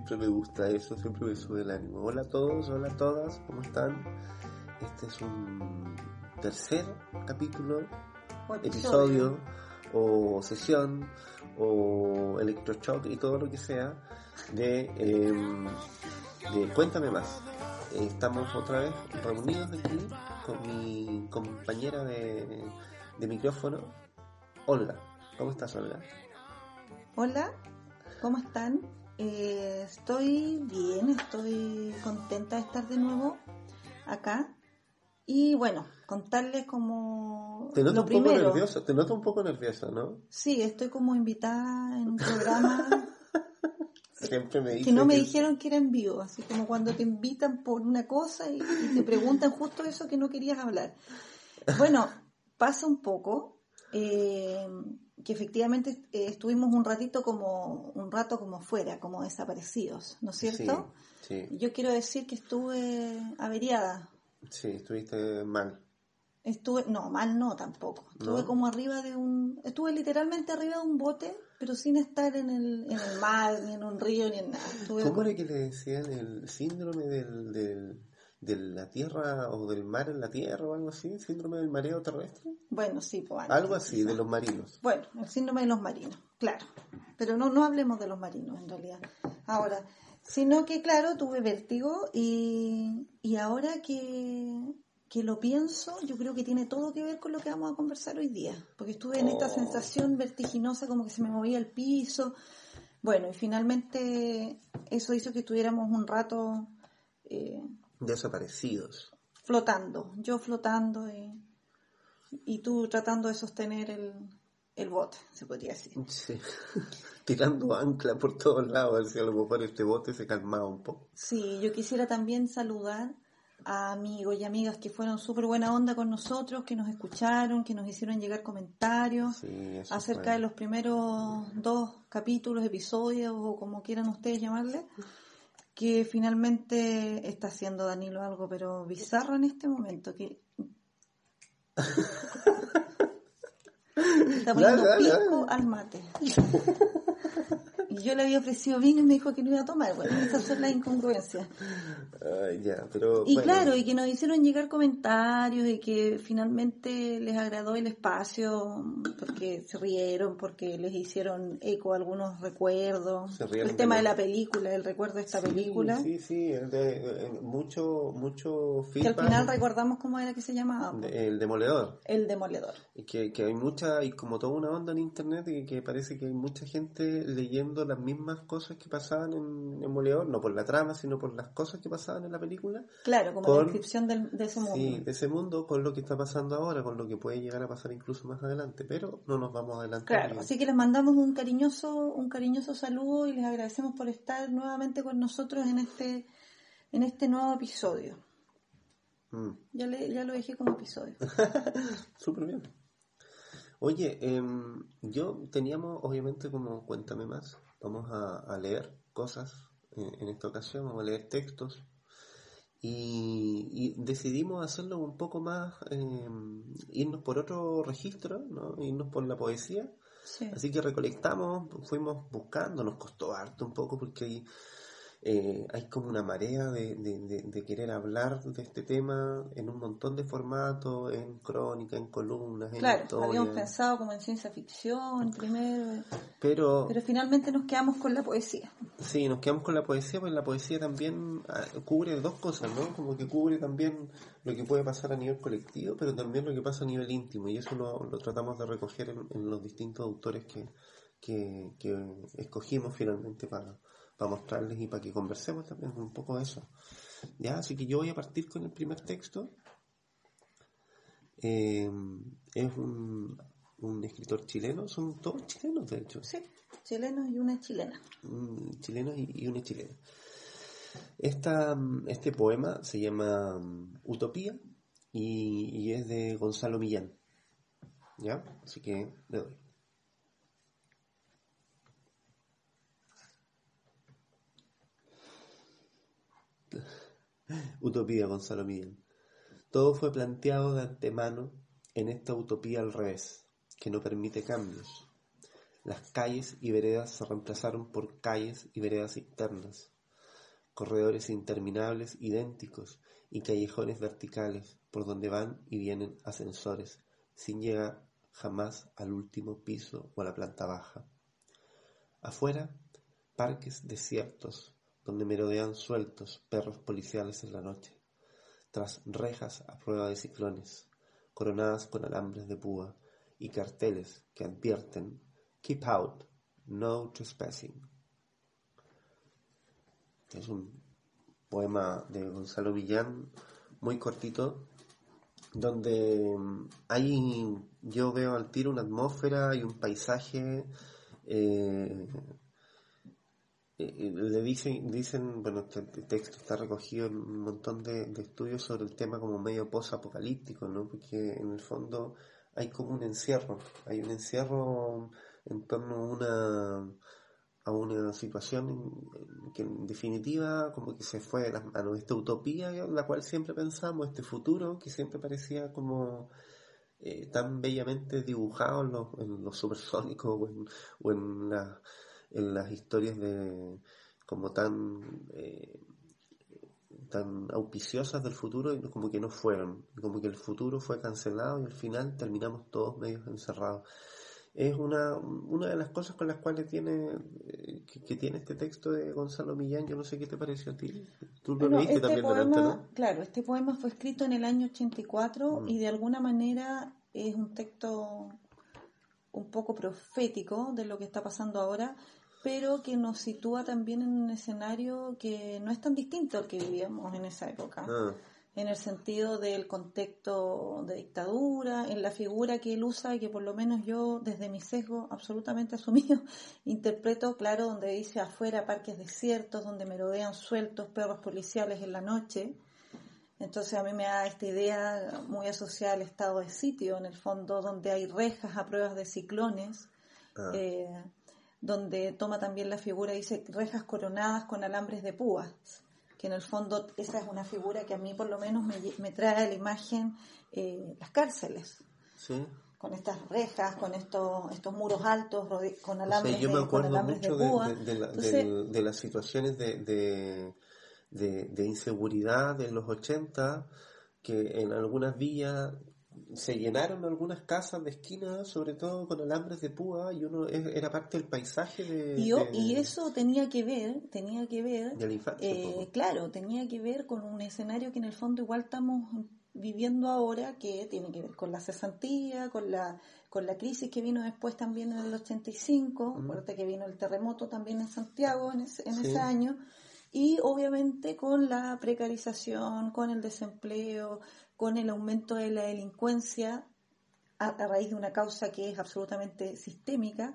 siempre me gusta eso, siempre me sube el ánimo. Hola a todos, hola a todas, ¿cómo están? Este es un tercer capítulo, episodio, o sesión o electroshock y todo lo que sea de, em, de Cuéntame más. Estamos otra vez reunidos aquí con mi compañera de, de micrófono, Olga. ¿Cómo estás, Olga? Hola, ¿cómo están? Eh, estoy bien, estoy contenta de estar de nuevo acá. Y bueno, contarles como. Te noto lo un poco primero. nerviosa, te noto un poco nerviosa, ¿no? Sí, estoy como invitada en un programa Siempre me que no me dijeron que era en vivo, así como cuando te invitan por una cosa y, y te preguntan justo eso que no querías hablar. Bueno, pasa un poco eh, que efectivamente eh, estuvimos un ratito como un rato como fuera, como desaparecidos, ¿no es cierto? Sí, Yo quiero decir que estuve averiada. sí, estuviste mal. Estuve, no, mal no tampoco. Estuve ¿No? como arriba de un, estuve literalmente arriba de un bote, pero sin estar en el, en el mar, ni en un río, ni en nada. Estuve ¿Cómo era que le decían el síndrome del, del, de la tierra o del mar en la tierra o algo así? ¿Síndrome del mareo terrestre? Bueno, sí, pues antes, Algo así, quizá. de los marinos. Bueno, el síndrome de los marinos, claro. Pero no, no hablemos de los marinos en realidad. Ahora, sino que claro, tuve vértigo y, y ahora que, que lo pienso, yo creo que tiene todo que ver con lo que vamos a conversar hoy día. Porque estuve en esta Oh. sensación vertiginosa como que se me movía el piso. Bueno, y finalmente eso hizo que estuviéramos un rato eh, Desaparecidos. flotando. Yo flotando y, y tú tratando de sostener el, el bote, se podría decir. Sí. Tirando ancla por todos lados, a ver si a lo mejor este bote se calmaba un poco. Sí, yo quisiera también saludar a amigos y amigas que fueron súper buena onda con nosotros, que nos escucharon, que nos hicieron llegar comentarios Sí, acerca fue. de los primeros dos capítulos, episodios o como quieran ustedes llamarle, que finalmente está haciendo Danilo algo pero bizarro en este momento, que está poniendo Dale, dale, pico dale. al mate. Y yo le había ofrecido vino y me dijo que no iba a tomar. Bueno, esas son las incongruencias. Pero Y bueno, claro, y que nos hicieron llegar comentarios y que finalmente les agradó el espacio porque se rieron, porque les hicieron eco algunos recuerdos. Se rieron El tema de de la película, el recuerdo de esta sí, película. Sí, sí, el de- eh, mucho, mucho Que al final recordamos cómo era que se llamaba. de- El demoledor. El demoledor. Y que, que hay mucha, y como toda una onda en internet, y que parece que hay mucha gente leyendo las mismas cosas que pasaban en Demoledor, no por la trama, sino por las cosas que pasaban en la película. Claro, como Con- la descripción del- de ese mundo. Sí, de ese mundo, con lo que está pasando ahora, con lo que puede llegar a pasar incluso más adelante, pero no nos vamos a adelantar. Claro, bien. así que les mandamos un cariñoso, un cariñoso saludo y les agradecemos por estar nuevamente con nosotros en este, en este nuevo episodio. Mm. Ya, le, ya lo dejé como episodio. Súper bien. Oye, em, yo teníamos, obviamente, como cuéntame más, vamos a, a leer cosas en, en esta ocasión, vamos a leer textos y, y decidimos hacerlo un poco más, em, irnos por otro registro, ¿no? irnos por la poesía. Sí. Así que recolectamos, fuimos buscando, nos costó harto un poco porque hay, eh, hay como una marea de, de- querer hablar de este tema en un montón de formatos, en crónica, en columnas, en Claro, historia. habíamos pensado como en ciencia ficción primero, Pero, pero finalmente nos quedamos con la poesía. sí, nos quedamos con la poesía, pues la poesía también ah, cubre dos cosas, ¿no? Como que cubre también lo que puede pasar a nivel colectivo, pero también lo que pasa a nivel íntimo, y eso lo, lo tratamos de recoger en, en los distintos autores que, que, que escogimos finalmente para, para mostrarles y para que conversemos también un poco de eso. Ya, así que yo voy a partir con el primer texto. Eh, es un, un escritor chileno, son todos chilenos de hecho Sí, chilenos y una chilena. un chileno y, y una chilena. Esta, mm, este poema se llama mm, Utopía y, y es de Gonzalo Millán. ¿Ya? Así que le doy. Utopía, Gonzalo Millán. Todo fue planteado de antemano en esta utopía al revés, que no permite cambios. Las calles y veredas se reemplazaron por calles y veredas internas, corredores interminables idénticos y callejones verticales por donde van y vienen ascensores, sin llegar jamás al último piso o a la planta baja. Afuera, parques desiertos, donde merodean sueltos perros policiales en la noche, tras rejas a prueba de ciclones, coronadas con alambres de púa y carteles que advierten Keep out, no trespassing. Es un poema de Gonzalo Villán muy cortito donde hay yo veo al tiro una atmósfera y un paisaje eh, le dicen, dicen, bueno, este, este texto está recogido en un montón de, estudios sobre el tema como medio post-apocalíptico, ¿no? Porque en el fondo hay como un encierro, hay un encierro en torno a una, situación que en definitiva como que se fue a, esta utopía la cual siempre pensamos, este futuro que siempre parecía como eh, tan bellamente dibujado en los, en los supersónicos o en, o en la en las historias de como tan eh, tan auspiciosas del futuro y como que no fueron, como que el futuro fue cancelado y al final terminamos todos medios encerrados. Es una, una de las cosas con las cuales tiene eh, que, tiene este texto de Gonzalo Millán, yo no sé qué te pareció a ti. Tú lo leíste este también poema, Claro, este poema fue escrito en el año 84 mm. y de alguna manera es un texto un poco profético de lo que está pasando ahora pero que nos sitúa también en un escenario que no es tan distinto al que vivíamos en esa época. Ah. En el sentido del contexto de dictadura, en la figura que él usa y que por lo menos yo, desde mi sesgo absolutamente asumido, interpreto, claro, donde dice afuera parques desiertos, donde merodean sueltos perros policiales en la noche. Entonces a mí me da esta idea muy asociada al estado de sitio, en el fondo, donde hay rejas a pruebas de ciclones. Ah. Eh, donde toma también la figura, dice, rejas coronadas con alambres de púas, que en el fondo esa es una figura que a mí por lo menos me, trae a la imagen eh, las cárceles. Con estas rejas, con estos, estos muros altos, con alambres, yo me acuerdo mucho de, de, las situaciones de, de, inseguridad de los 80, que en algunas villas se llenaron algunas casas de esquina, sobre todo con alambres de púa, y uno era parte del paisaje de... Y, y eso tenía que ver, tenía que ver... Eh, claro, tenía que ver con un escenario que en el fondo igual estamos viviendo ahora, que tiene que ver con la cesantía, con la, con la crisis que vino después también en el 85, uh que vino el terremoto también en Santiago en, en ese año, y obviamente con la precarización, con el desempleo, con el aumento de la delincuencia a, raíz de una causa que es absolutamente sistémica.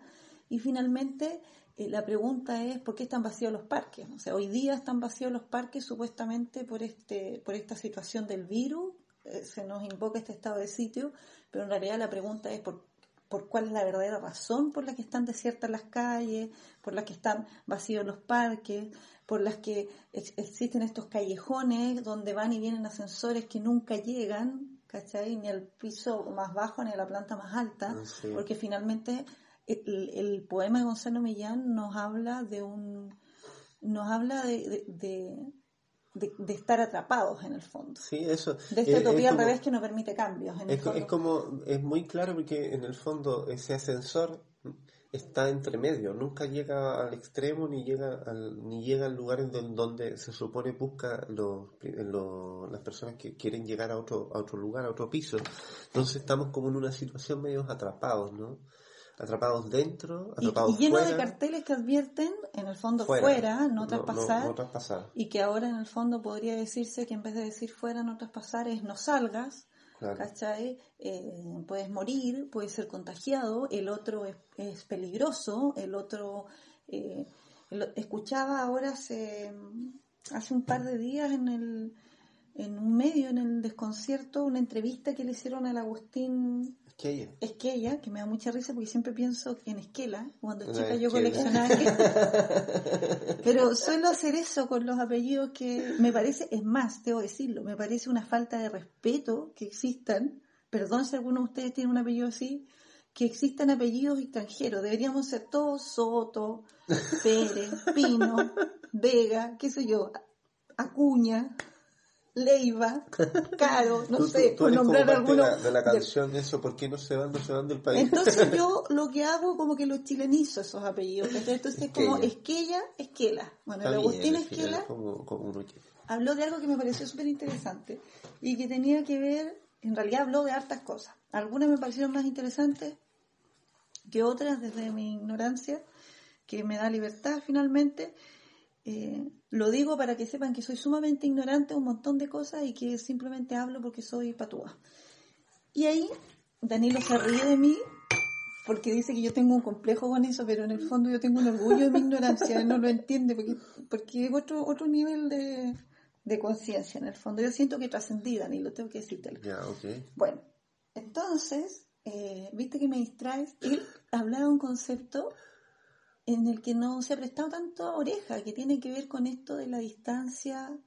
Y finalmente, eh, la pregunta es ¿por qué están vacíos los parques? O sea, hoy día están vacíos los parques supuestamente por, este, por esta situación del virus, eh, se nos invoca este estado de sitio, pero en realidad la pregunta es por, por cuál es la verdadera razón por la que están desiertas las calles, por la que están vacíos los parques, por las que existen estos callejones donde van y vienen ascensores que nunca llegan, ¿cachai? Ni al piso más bajo ni a la planta más alta, ah, porque finalmente el, poema de Gonzalo Millán nos habla de un nos habla de, de, estar atrapados en el fondo. Sí, eso. De esta utopía al revés que no permite cambios. es, como, es muy claro porque en el fondo ese ascensor está entre medio, nunca llega al extremo ni llega al, ni llega al lugar en donde, se supone busca los, las personas que quieren llegar a otro, a otro lugar, a otro piso. Entonces estamos como en una situación medio atrapados, ¿no? Atrapados dentro, atrapados y, y lleno de carteles que advierten, en el fondo fuera, no, traspasar, traspasar, y que ahora en el fondo podría decirse que en vez de decir fuera, no traspasar, es no salgas, ¿cachai? Eh, puedes morir, puedes ser contagiado, el otro es, peligroso, el otro... Eh, escuchaba ahora hace, un par de días en el en un medio, en el desconcierto, una entrevista que le hicieron al Agustín Esquella. Esquella, que me da mucha risa porque siempre pienso en Esquela, cuando chica yo coleccionaba Pero suelo hacer eso con los apellidos que me parece, es más, debo decirlo, me parece una falta de respeto que existan, perdón si alguno de ustedes tiene un apellido así, que existan apellidos extranjeros. Deberíamos ser todos Soto, Pérez, Pino, Vega, qué sé yo, Acuña, Leiva, Caro, no sé, por nombrar algunos. De la, canción, eso, ¿por qué no se van, no se van del país? Entonces yo lo que hago como que los chilenizo esos apellidos. Entonces es como Esquella, Esquela. Bueno, el Agustín Esquela habló de algo que me pareció súper interesante y que tenía que ver, en realidad habló de hartas cosas. Algunas me parecieron más interesantes que otras desde mi ignorancia, que me da libertad finalmente eh, lo digo para que sepan que soy sumamente ignorante de un montón de cosas y que simplemente hablo porque soy patúa. Y ahí Danilo se ríe de mí porque dice que yo tengo un complejo con eso, pero en el fondo yo tengo un orgullo de mi ignorancia, él no lo entiende porque, porque es otro, otro nivel de, de conciencia en el fondo. Yo siento que trascendí, Danilo, tengo que decírtelo. Bueno, entonces, eh, viste que me distraes, él hablaba de un concepto en el que no se ha prestado tanto oreja, que tiene que ver con esto de la distancia,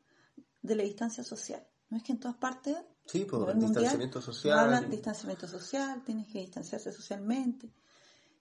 de la distancia social. ¿No es que en todas partes, sí, por el distanciamiento social, hablan distanciamiento social, tienes que distanciarse socialmente.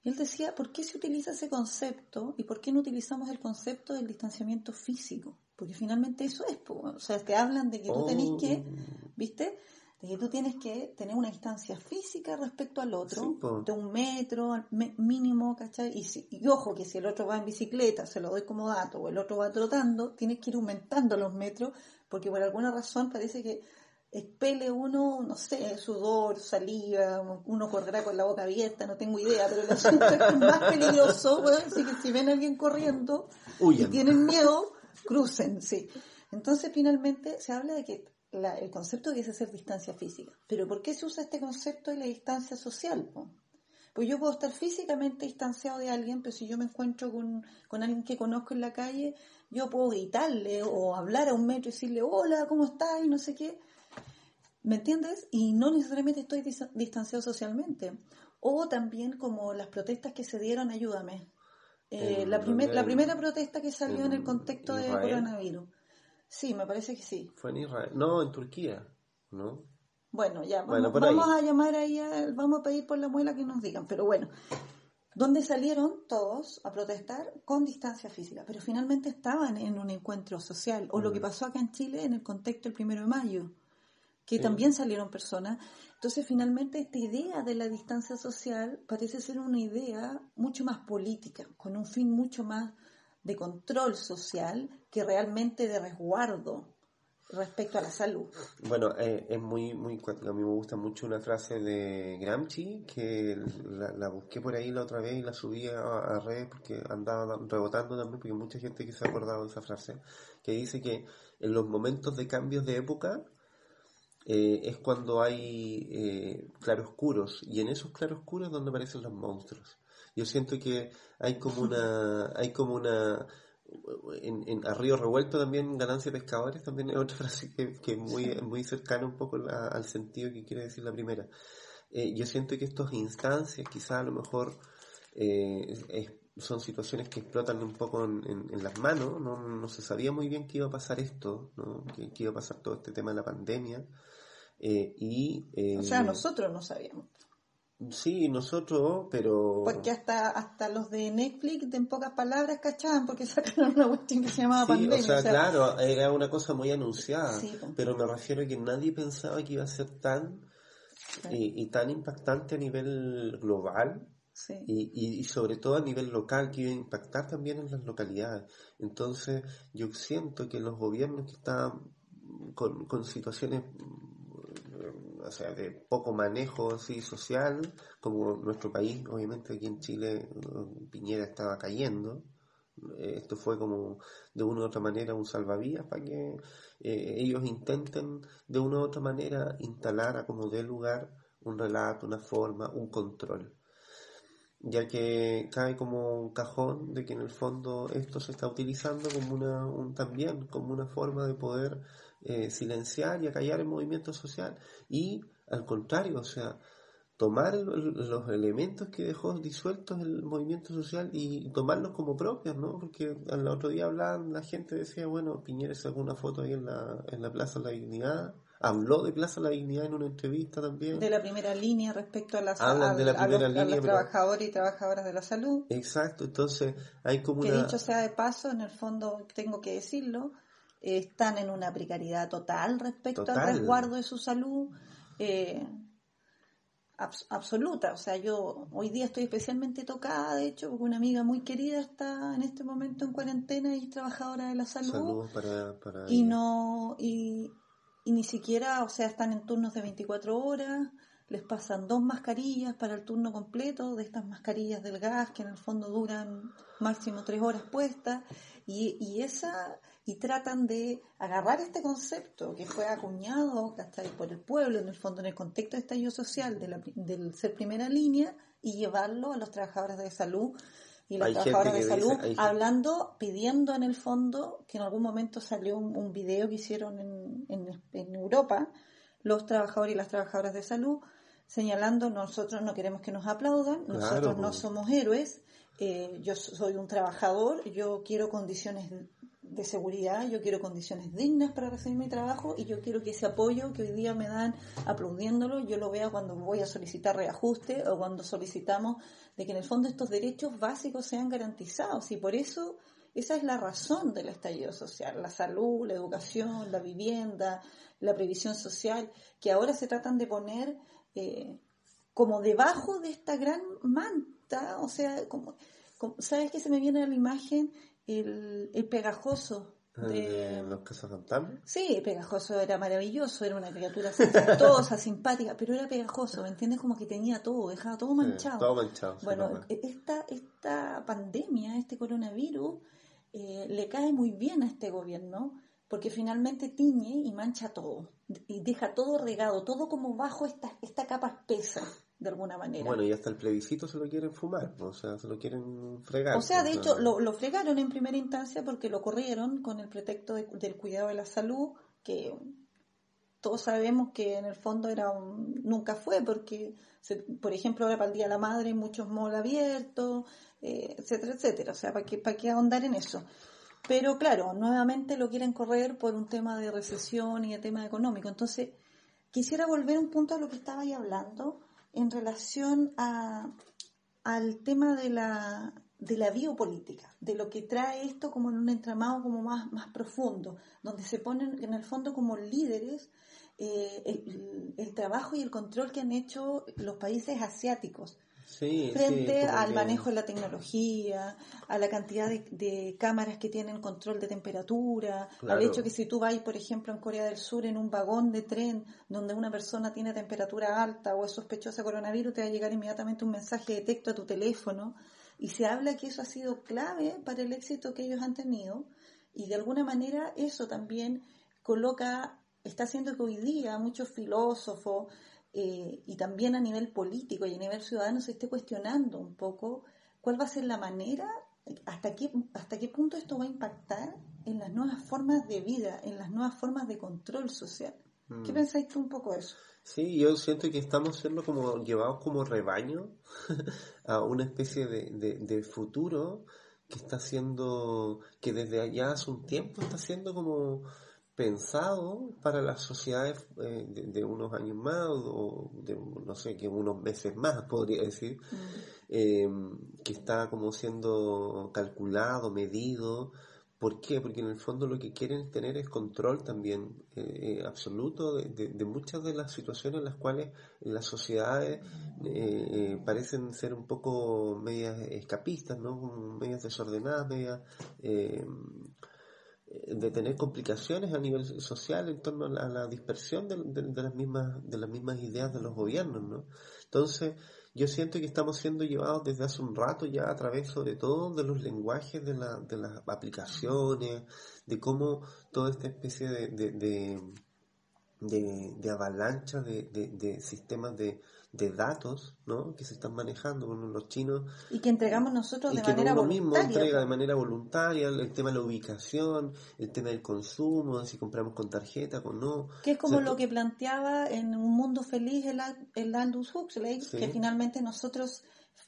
Y él decía, ¿por qué se utiliza ese concepto y por qué no utilizamos el concepto del distanciamiento físico? Porque finalmente eso es, o sea, te hablan de que tú tenés que, oh. ¿viste? De que tú tienes que tener una distancia física respecto al otro, de un metro mínimo, ¿cachai? Y, ojo, que si el otro va en bicicleta, se lo doy como dato, o el otro va trotando, tienes que ir aumentando los metros, porque por alguna razón parece que expele uno, no sé, sudor, saliva, uno correrá con la boca abierta, no tengo idea, pero el asunto es más peligroso, así que si ven a alguien corriendo y tienen miedo, crucen, sí. Entonces finalmente se habla de que el concepto de hacer distancia física. Pero ¿por qué se usa este concepto de la distancia social? Pues yo puedo estar físicamente distanciado de alguien, pero si yo me encuentro con, alguien que conozco en la calle, yo puedo gritarle o hablar a un metro y decirle, hola, ¿cómo estás? Y no sé qué. ¿Me entiendes? Y no necesariamente estoy distanciado socialmente. O también como las protestas que se dieron, ayúdame. Eh, la, la primera protesta que salió en, el contexto de coronavirus. Sí, me parece que sí. Fue en Israel. No, en Turquía, ¿no? Bueno, ya, vamos, a llamar ahí, vamos a pedir por la muela que nos digan, pero bueno, donde salieron todos a protestar con distancia física, pero finalmente estaban en un encuentro social, o lo que mm. pasó acá en Chile en el contexto del primero de mayo, que también salieron personas. Entonces, finalmente, esta idea de la distancia social parece ser una idea mucho más política, con un fin mucho más de control social que realmente de resguardo respecto a la salud. Bueno, eh, es muy, muy, a mí me gusta mucho una frase de Gramsci que la, busqué por ahí la otra vez y la subí a, redes porque andaba rebotando también porque mucha gente que se ha acordado de esa frase que dice que en los momentos de cambios de época eh, es cuando hay eh, claroscuros y en esos claroscuros es donde aparecen los monstruos. Yo siento que hay como una, hay como una, en, en a río revuelto también ganancia de pescadores también es otra frase que, que es muy, muy cercana un poco al sentido que quiere decir la primera. Eh, yo siento que estas instancias quizás a lo mejor eh, son situaciones que explotan un poco en, en, las manos, ¿no? no, se sabía muy bien que iba a pasar esto, ¿no? que, iba a pasar todo este tema de la pandemia. Eh, y, o sea, nosotros no sabíamos. Sí, nosotros, pero... Porque hasta hasta los de Netflix, en pocas palabras, cachaban, porque sacaron una cuestión que se llamaba pandemia. O sea, claro, era una cosa muy anunciada, pero me refiero a que nadie pensaba que iba a ser tan y, tan impactante a nivel global y, y, sobre todo a nivel local, que iba a impactar también en las localidades. Entonces, yo siento que los gobiernos que están con, con situaciones o sea, de poco manejo así social, como nuestro país, obviamente aquí en Chile Piñera estaba cayendo, esto fue como de una u otra manera un salvavidas para que eh, ellos intenten de una u otra manera instalar a como de lugar un relato, una forma, un control. Ya que cae como un cajón de que en el fondo esto se está utilizando como una un, también como una forma de poder eh, silenciar y acallar el movimiento social y al contrario, o sea, tomar los elementos que dejó disueltos el movimiento social y tomarlos como propios, ¿no? Porque al otro día hablaban, la gente decía, bueno, Piñera sacó una foto ahí en la, en la Plaza de la Dignidad, habló de Plaza La Dignidad en una entrevista también. De la primera línea respecto a las, Hablan de la primera a línea, los pero- trabajadores y trabajadoras de la salud. Exacto, entonces hay como Que una... dicho sea de paso, en el fondo, tengo que decirlo, eh, están en una precariedad total respecto Total. al resguardo de su salud. eh, abs- absoluta, o sea, yo hoy día estoy especialmente tocada, de hecho, porque una amiga muy querida está en este momento en cuarentena y es trabajadora de la salud. Saludos para, para y ella. no y, y ni siquiera o sea están en turnos de 24 horas les pasan dos mascarillas para el turno completo de estas mascarillas del gas que en el fondo duran máximo tres horas puestas y, y esa y tratan de agarrar este concepto que fue acuñado ¿cachai? por el pueblo en el fondo en el contexto de estallido social de la- del ser primera línea y llevarlo a los trabajadores de salud y las Hay trabajadoras de dice- salud hablando, pidiendo en el fondo, que en algún momento salió un, un video que hicieron en, en- en Europa, los trabajadores y las trabajadoras de salud, señalando, nosotros no queremos que nos aplaudan, Claro, nosotros no pues. somos héroes, eh, yo soy un trabajador, yo quiero condiciones de seguridad, yo quiero condiciones dignas para recibir mi trabajo y yo quiero que ese apoyo que hoy día me dan aplaudiéndolo, yo lo vea cuando voy a solicitar reajuste o cuando solicitamos de que en el fondo estos derechos básicos sean garantizados y por eso esa es la razón del estallido social, la salud, la educación, la vivienda, la previsión social, que ahora se tratan de poner eh, como debajo de esta gran manta, o sea, como, ¿sabes qué se me viene a la imagen? El, el pegajoso. De- los cazafantasmas. Sí, Pegajoso era maravilloso, era una criatura chistosa, simpática, pero era pegajoso, ¿me entiendes? Como que tenía todo, dejaba todo manchado. Sí, todo manchado. Bueno, e- esta, esta pandemia, este coronavirus, eh, le cae muy bien a este gobierno porque finalmente tiñe y mancha todo y deja todo regado, todo como bajo esta, esta capa espesa, de alguna manera. Bueno, y hasta el plebiscito se lo quieren fumar, o sea, se lo quieren fregar. O sea, de hecho, lo, lo fregaron en primera instancia porque lo corrieron con el pretexto de- del cuidado de la salud, que todos sabemos que en el fondo era un- nunca fue, porque, se- por ejemplo, ahora para el Día de la Madre, muchos malls abiertos, eh, etcétera, etcétera. O sea, ¿para qué, ¿para qué ahondar en eso? Pero claro, nuevamente lo quieren correr por un tema de recesión y de tema económico. Entonces, quisiera volver un punto a lo que estaba ahí hablando en relación a, al tema de la, de la biopolítica, de lo que trae esto como en un entramado como más, profundo, donde se ponen en el fondo como líderes eh, el, el trabajo y el control que han hecho los países asiáticos Sí, frente sí, al manejo de la tecnología, a la cantidad de, de cámaras que tienen control de temperatura, al hecho que si tú vas, por ejemplo, en Corea del Sur en un vagón de tren donde una persona tiene temperatura alta o es sospechosa de coronavirus, te va a llegar inmediatamente un mensaje de texto a tu teléfono y se habla que eso ha sido clave para el éxito que ellos han tenido y de alguna manera eso también coloca, está haciendo que hoy día muchos filósofos eh, y también a nivel político y a nivel ciudadano se esté cuestionando un poco cuál va a ser la manera, hasta qué, hasta qué punto esto va a impactar en las nuevas formas de vida, en las nuevas formas de control social. ¿Qué Mm. pensáis tú un poco de eso? Sí, yo siento que estamos siendo como llevados como rebaño a una especie de, de, de futuro que está siendo, que desde allá hace un tiempo está siendo como pensado para las sociedades eh, de, de unos años más o de, no sé, que unos meses más, podría decir, eh, que está como siendo calculado, medido. ¿Por qué? Porque en el fondo lo que quieren tener es control también eh, eh, absoluto de, de- de muchas de las situaciones en las cuales las sociedades eh, eh, parecen ser un poco medias escapistas, ¿no? Medias desordenadas, medias eh, de tener complicaciones a nivel social en torno a la, dispersión de, de- las mismas de las mismas ideas de los gobiernos, ¿no? Entonces, yo siento que estamos siendo llevados desde hace un rato ya a través sobre todo de los lenguajes de, de las aplicaciones, de cómo toda esta especie de, de, de, avalancha de sistemas de, de datos ¿no? que se están manejando. Bueno, los chinos Y que entregamos nosotros y de que manera uno mismo voluntaria. entrega de manera voluntaria el, el tema de la ubicación, el tema del consumo, si compramos con tarjeta o no. Que es como O sea, lo que planteaba en Un Mundo Feliz el, el Aldous Huxley, Sí. que finalmente nosotros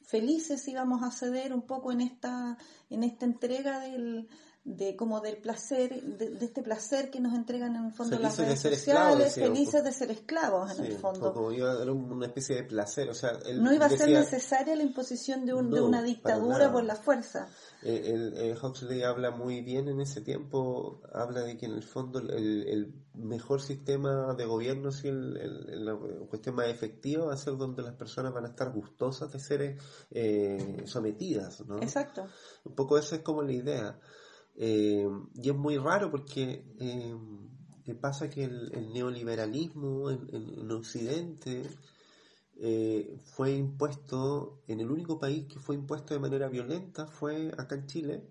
felices íbamos a ceder un poco en esta, en esta entrega del, de como del placer, de, este placer que nos entregan en el fondo las redes sociales, felices de ser esclavos en el fondo. Como iba a una especie de placer, o sea, no iba a ser necesaria la imposición de, un, de una dictadura por la fuerza. Eh, el, el, Huxley habla muy bien en ese tiempo, habla de que en el fondo el, el mejor sistema de gobierno, si el, la cuestión más efectiva va a ser donde las personas van a estar gustosas de ser eh, sometidas, ¿no? Exacto. Un poco esa es como la idea. Eh, y es muy raro porque eh, pasa que el, neoliberalismo en, Occidente eh, fue impuesto, en el único país que fue impuesto de manera violenta fue acá en Chile,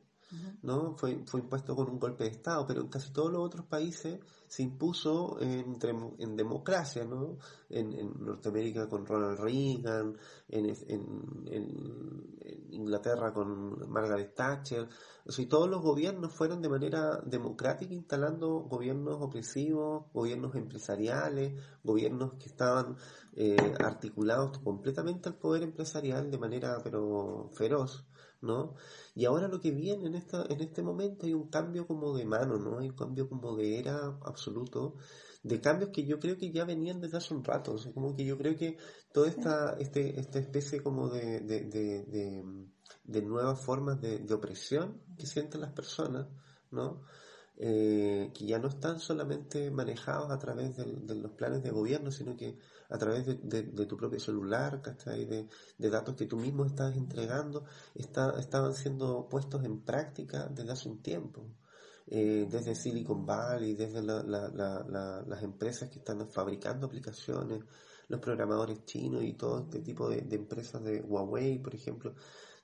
¿no? Fue, fue impuesto con un golpe de Estado, pero en casi todos los otros países se impuso en, en democracia, ¿no? En, Norteamérica con Ronald Reagan, en, Inglaterra con Margaret Thatcher, o sea, todos los gobiernos fueron de manera democrática instalando gobiernos opresivos, gobiernos empresariales, gobiernos que estaban eh, articulados completamente al poder empresarial de manera pero feroz. ¿No? Y ahora lo que viene en, esta, en este momento hay un cambio como de mano, ¿no? Hay un cambio como de era absoluto, de cambios que yo creo que ya venían desde hace un rato, o sea, como que yo creo que toda esta, este, esta especie como de, de, de, nuevas formas de, opresión que sienten las personas, ¿no? Eh, que ya no están solamente manejados a través de los planes de gobierno, sino que a través de, tu propio celular, ¿cachai? De, de, datos que tú mismo estás entregando, está, estaban siendo puestos en práctica desde hace un tiempo. Eh, desde Silicon Valley, desde las empresas que están fabricando aplicaciones, los programadores chinos y todo este tipo de, empresas de Huawei, por ejemplo,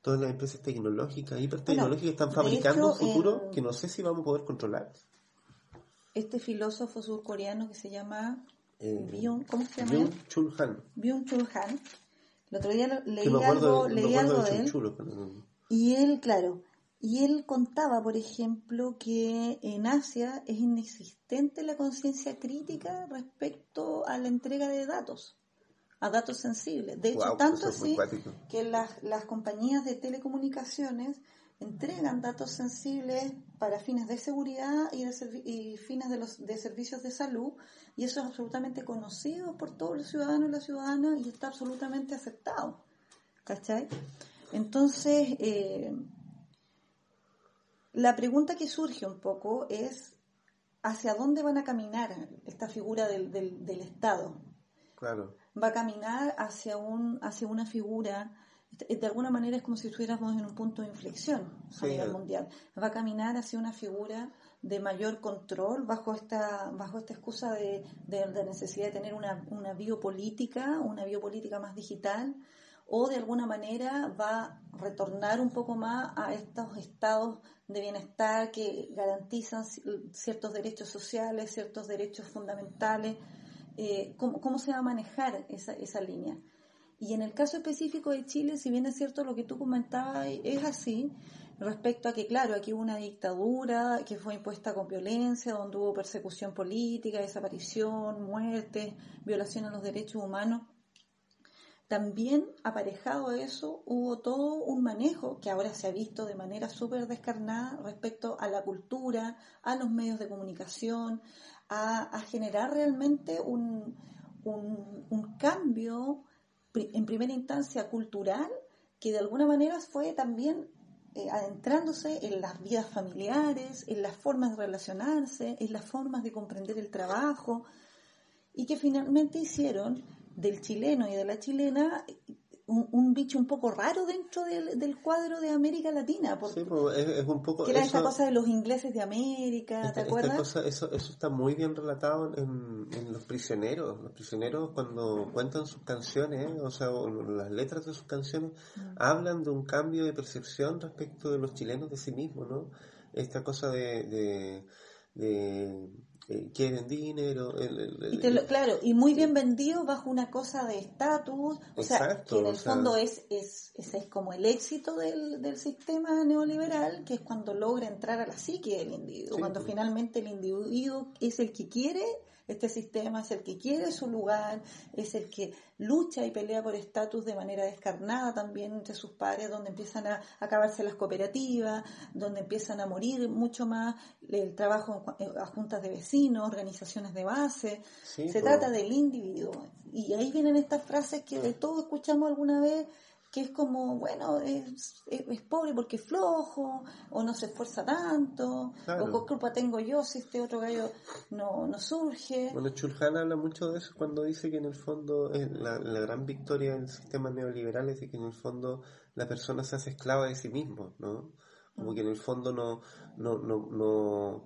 todas las empresas tecnológicas, hipertecnológicas están fabricando un futuro que no sé si vamos a poder controlar. Este filósofo surcoreano que se llama eh, ¿cómo se llama? Byung-Chul Han. Byung-Chul Han. El otro día leí algo, leí algo de, él. y él, claro, y él contaba, por ejemplo, que en Asia es inexistente la conciencia crítica respecto a la entrega de datos, a datos sensibles. De hecho, tanto así que las, las compañías de telecomunicaciones entregan datos sensibles para fines de seguridad y, de y fines de, los, de servicios de salud y eso es absolutamente conocido por todos los ciudadanos y las ciudadanas y está absolutamente aceptado. ¿Cachai? Entonces, eh, la pregunta que surge un poco es hacia dónde van a caminar esta figura del, del, Estado. Claro. Va a caminar hacia, un, hacia una figura de alguna manera es como si estuviéramos en un punto de inflexión a nivel mundial. Va a caminar hacia una figura de mayor control bajo esta, bajo esta excusa de, de, necesidad de tener una, una, biopolítica, una biopolítica más digital, o de alguna manera va a retornar un poco más a estos estados de bienestar que garantizan ciertos derechos sociales, ciertos derechos fundamentales. Eh, ¿cómo, ¿Cómo se va a manejar esa, esa línea? Y en el caso específico de Chile, si bien es cierto lo que tú comentabas, es así, respecto a que, claro, aquí hubo una dictadura que fue impuesta con violencia, donde hubo persecución política, desaparición, muerte, violación a los derechos humanos. También aparejado a eso hubo todo un manejo que ahora se ha visto de manera súper descarnada respecto a la cultura, a los medios de comunicación, a, generar realmente un, cambio en primera instancia cultural que de alguna manera fue también eh, adentrándose en las vidas familiares, en las formas de relacionarse, en las formas de comprender el trabajo, y que finalmente hicieron del chileno y de la chilena un, bicho un poco raro dentro del, cuadro de América Latina. Porque, sí, pues, es, un poco... Que era esa cosa de los ingleses de América, ¿te acuerdas? eso, eso está muy bien relatado en, Los Prisioneros. Los Prisioneros cuando cuentan sus canciones, o sea, las letras de sus canciones, mm. hablan de un cambio de percepción respecto de los chilenos de sí mismos, ¿no? Esta cosa de eh, quieren dinero. claro, y muy bien vendido bajo una cosa de estatus, o sea, que en el fondo es, es, es, como el éxito del, del, sistema neoliberal, que es cuando logra entrar a la psique del individuo, cuando finalmente el individuo es el que quiere Este sistema es el que quiere su lugar, es el que lucha y pelea por estatus de manera descarnada también entre sus pares, donde empiezan a acabarse las cooperativas, donde empiezan a morir mucho más el trabajo a juntas de vecinos, organizaciones de base. Se trata del individuo. Y ahí vienen estas frases que de todos escuchamos alguna vez que es como, bueno, es, es, pobre porque es flojo, o no se esfuerza tanto, o qué culpa tengo yo si este otro gallo no, no surge. Bueno, Chulhan habla mucho de eso cuando dice que en el fondo la, la gran victoria del sistema neoliberal es que en el fondo la persona se hace esclava de sí mismo, ¿no? Como mm. que en el fondo no, no, no, no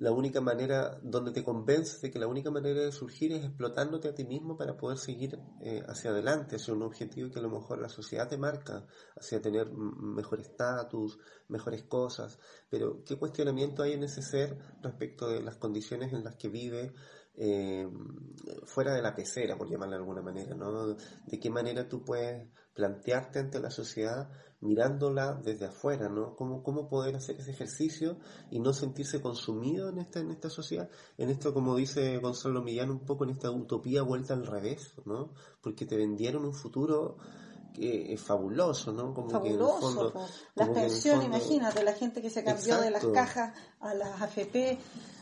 la única manera, donde te convences de que la única manera de surgir es explotándote a ti mismo para poder seguir eh, hacia adelante, hacia un objetivo que a lo mejor la sociedad te marca, hacia tener mejor estatus, mejores cosas. Pero, ¿qué cuestionamiento hay en ese ser respecto de las condiciones en las que vive? Eh, fuera de la pecera, por llamarla de alguna manera, ¿no? De qué manera tú puedes plantearte ante la sociedad mirándola desde afuera, ¿no? ¿Cómo, cómo poder hacer ese ejercicio y no sentirse consumido en esta, en esta sociedad, en esto, como dice Gonzalo Millán, un poco en esta utopía vuelta al revés, ¿no? Porque te vendieron un futuro que es fabuloso, ¿no? Como fabuloso, las pensiones, imagínate, la gente que se cambió de las cajas a las AFP,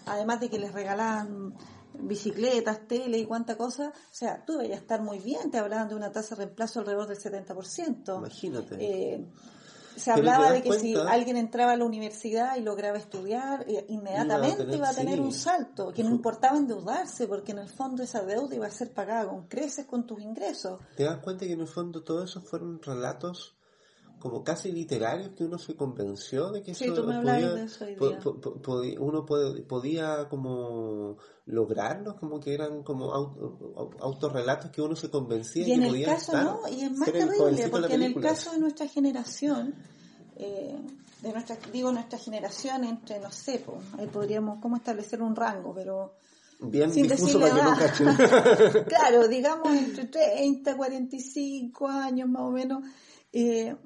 además de que les regalaban bicicletas, tele y cuánta cosa, o sea, tú debías estar muy bien, te hablaban de una tasa de reemplazo alrededor del 70%. Imagínate. Eh, se hablaba de que si alguien entraba a la universidad y lograba estudiar, eh, inmediatamente iba a tener, un salto, que no importaba endeudarse, porque en el fondo esa deuda iba a ser pagada con creces con tus ingresos. ¿Te das cuenta que en el fondo todo eso fueron relatos como casi literarios que uno se convenció de que eso podía, uno podía como lograrlos como que eran como autorrelatos que uno se convencía y en el caso no y es más terrible porque en el caso de nuestra generación eh, de nuestra digo nuestra generación entre no sé ahí podríamos cómo establecer un rango pero bien difuso para que no claro digamos entre 30 45 años más o menos eh,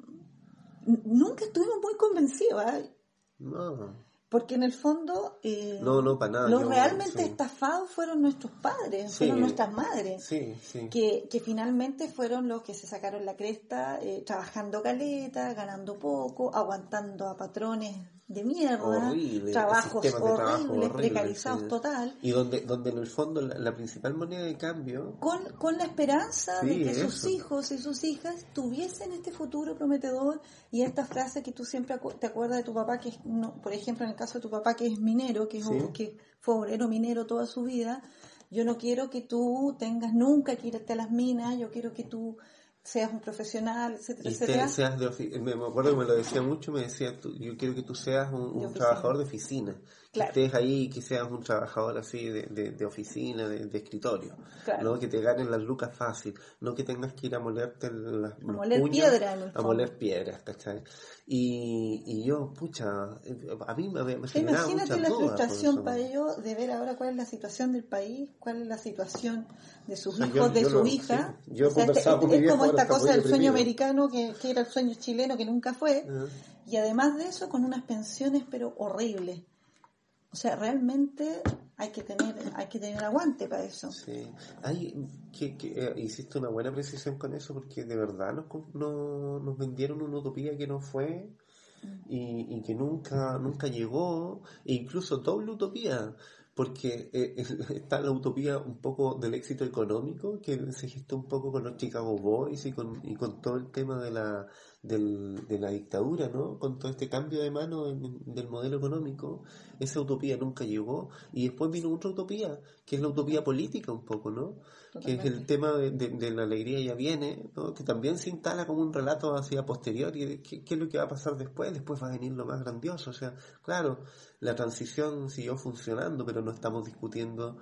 nunca estuvimos muy convencidos. ¿eh? No. Porque en el fondo, eh, no, no, para nada. los realmente estafados fueron nuestros padres, fueron nuestras madres, sí, sí. Que, que finalmente fueron los que se sacaron la cresta, eh, trabajando caleta, ganando poco, aguantando a patrones de mierda, trabajos horribles, precarizados total. Y donde, donde en el fondo la, principal moneda de cambio... Con, con la esperanza de que sus hijos y sus hijas tuviesen este futuro prometedor y esta frase que tú siempre te acuerdas de tu papá, que es, no, por ejemplo, en el caso de tu papá que es minero, que, es, que fue obrero minero toda su vida, yo no quiero que tú tengas nunca que irte a las minas, yo quiero que tú seas un profesional, etcétera, etcétera. Seas de me acuerdo que me lo decía mucho, me decía, yo quiero que tú seas un, trabajador de oficina, que estés ahí, que seas un trabajador así de, de, oficina, de, escritorio, no que te ganen las lucas fácil, no que tengas que ir a molerte las a moler piedras, a moler piedras, ¿cachai? Y, y yo, pucha, a mí me, me Imagínate la frustración para ellos de ver ahora cuál es la situación del país, cuál es la situación de sus hijos, de su hija. Yo este, es como esta cosa del sueño americano que, que, era el sueño chileno que nunca fue. Y además de eso, con unas pensiones pero horribles. O sea, realmente hay que tener hay que tener aguante para eso. Sí. Hay, que, que eh, hiciste una buena precisión con eso porque de verdad nos, no, nos vendieron una utopía que no fue y, y que nunca nunca llegó e incluso doble utopía porque eh, está la utopía un poco del éxito económico que se gestó un poco con los Chicago Boys y con, y con todo el tema de la, del, de la dictadura, ¿no? Con todo este cambio de mano del modelo económico, esa utopía nunca llegó y después vino otra utopía, que es la utopía política un poco, ¿no? Que es el tema de, de, la alegría ya viene, ¿no? Que también se instala como un relato hacia posterior y qué, qué es lo que va a pasar después, después va a venir lo más grandioso, o sea, claro, la transición siguió funcionando, pero no estamos discutiendo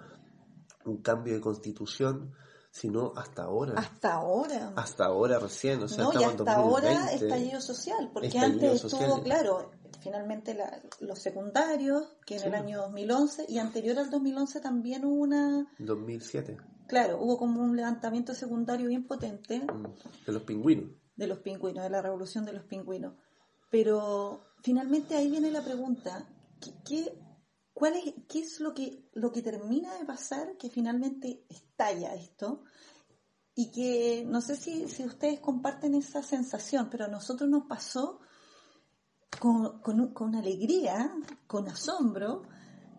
un cambio de constitución sino hasta ahora. Hasta ahora. Hasta ahora recién, o sea, no, y hasta ahora estallido social, porque antes estuvo, claro, finalmente los secundarios, que en el año 2011, y anterior al 2011 también hubo una... 2007. Claro, hubo como un levantamiento secundario bien potente. Mm, de los pingüinos. De los pingüinos, de la revolución de los pingüinos. Pero finalmente ahí viene la pregunta, ¿qué, qué ¿cuál es, ¿qué es lo que, lo que termina de pasar que finalmente estalla esto? Y que no sé si, si ustedes comparten esa sensación, pero a nosotros nos pasó con, con, con alegría, con asombro,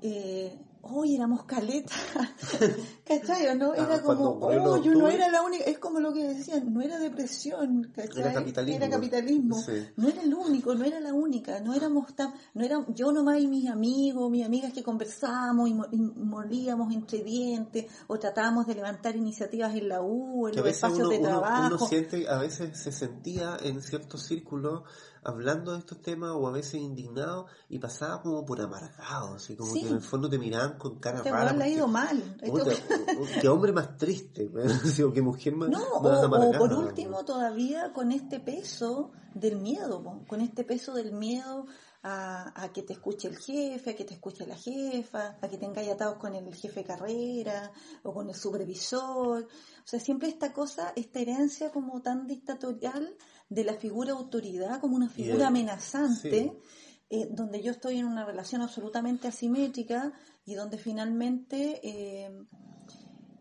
eh, hoy éramos caleta, ¿cachai? ¿no? Era Ah, como, cuando oh, yo no era la única, es como lo que decían, no era depresión, ¿cachai? Era capitalismo. Era capitalismo. Sí. No era el único, no era la única, no éramos tan, no era yo nomás y mis amigos, mis amigas que conversábamos y, mo- y molíamos entre dientes, o tratábamos de levantar iniciativas en la U, en que los espacios uno, de uno- trabajo. uno siente, a veces se sentía en ciertos círculos hablando de estos temas o a veces indignado y pasaba como por amargado, así como Sí. que en el fondo te miraban con cara Este rara. le ha ido mal. Puta, qué hombre más triste, o qué mujer más, No, más o, amargada. o por último todavía con este peso del miedo, con este peso del miedo a, a que te escuche el jefe, a que te escuche la jefa, a que tengáis atados con el jefe de carrera o con el supervisor. O sea, siempre esta cosa, esta herencia como tan dictatorial de la figura autoridad como una figura el- amenazante. eh, donde yo estoy en una relación absolutamente asimétrica y donde finalmente eh,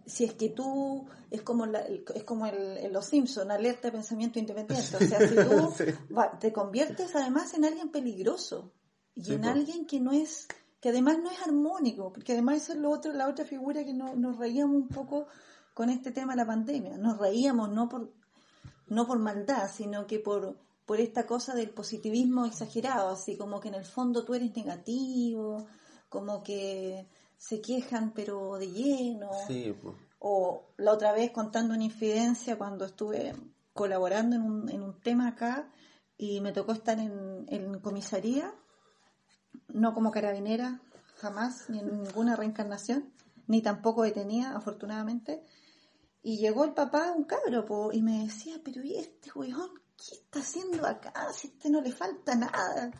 si es que tú es como la- es como el, los Simpson alerta de pensamiento independiente o sea si tú Sí. va- te conviertes además en alguien peligroso y en alguien que no es que además no es armónico porque además eso es lo otro la otra figura que no- nos reíamos un poco con este tema de la pandemia nos reíamos no por no por maldad sino que por por esta cosa del positivismo exagerado así como que en el fondo tú eres negativo como que se quejan pero de lleno Sí, pues. o la otra vez contando una infidencia cuando estuve colaborando en un, en un tema acá y me tocó estar en, en comisaría, no como carabinera, jamás, ni en ninguna reencarnación, ni tampoco detenida, afortunadamente. Y llegó el papá, un cabro, po, y me decía, pero ¿y este weón qué está haciendo acá? Si a este no le falta nada.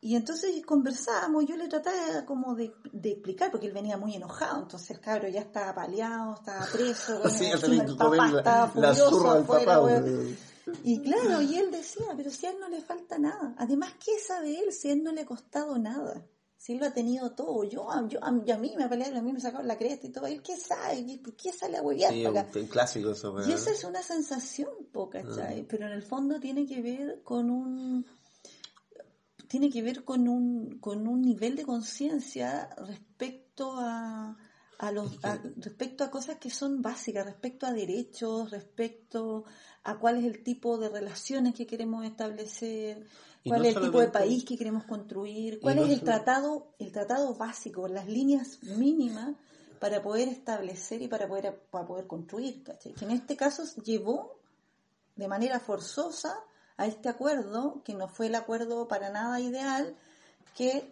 Y entonces conversábamos, yo le trataba como de, de explicar, porque él venía muy enojado, entonces el cabro ya estaba paliado, estaba preso, bueno, Sí, el papá la, estaba furioso afuera, papá. Y claro, y él decía, pero si a él no le falta nada. Además, ¿qué sabe él si a él no le ha costado nada? Si él lo ha tenido todo. Yo, yo, a, yo a mí me pelearon, a mí me sacaron la cresta y todo. ¿Él qué sabe? ¿Y ¿Por qué sale a huevear Sí, un, clásico eso, weón. Y esa es una sensación, po, ¿cachai? Ah. Pero en el fondo tiene que ver con un tiene que ver con un con un nivel de conciencia respecto a a los a- respecto a cosas que son básicas, respecto a derechos, respecto a cuál es el tipo de relaciones que queremos establecer, cuál no es el tipo de país que queremos construir, cuál no es el solo- tratado, el tratado básico, las líneas mínimas para poder establecer y para poder, para poder construir, ¿cachai? Que en este caso llevó de manera forzosa a este acuerdo, que no fue el acuerdo para nada ideal, que,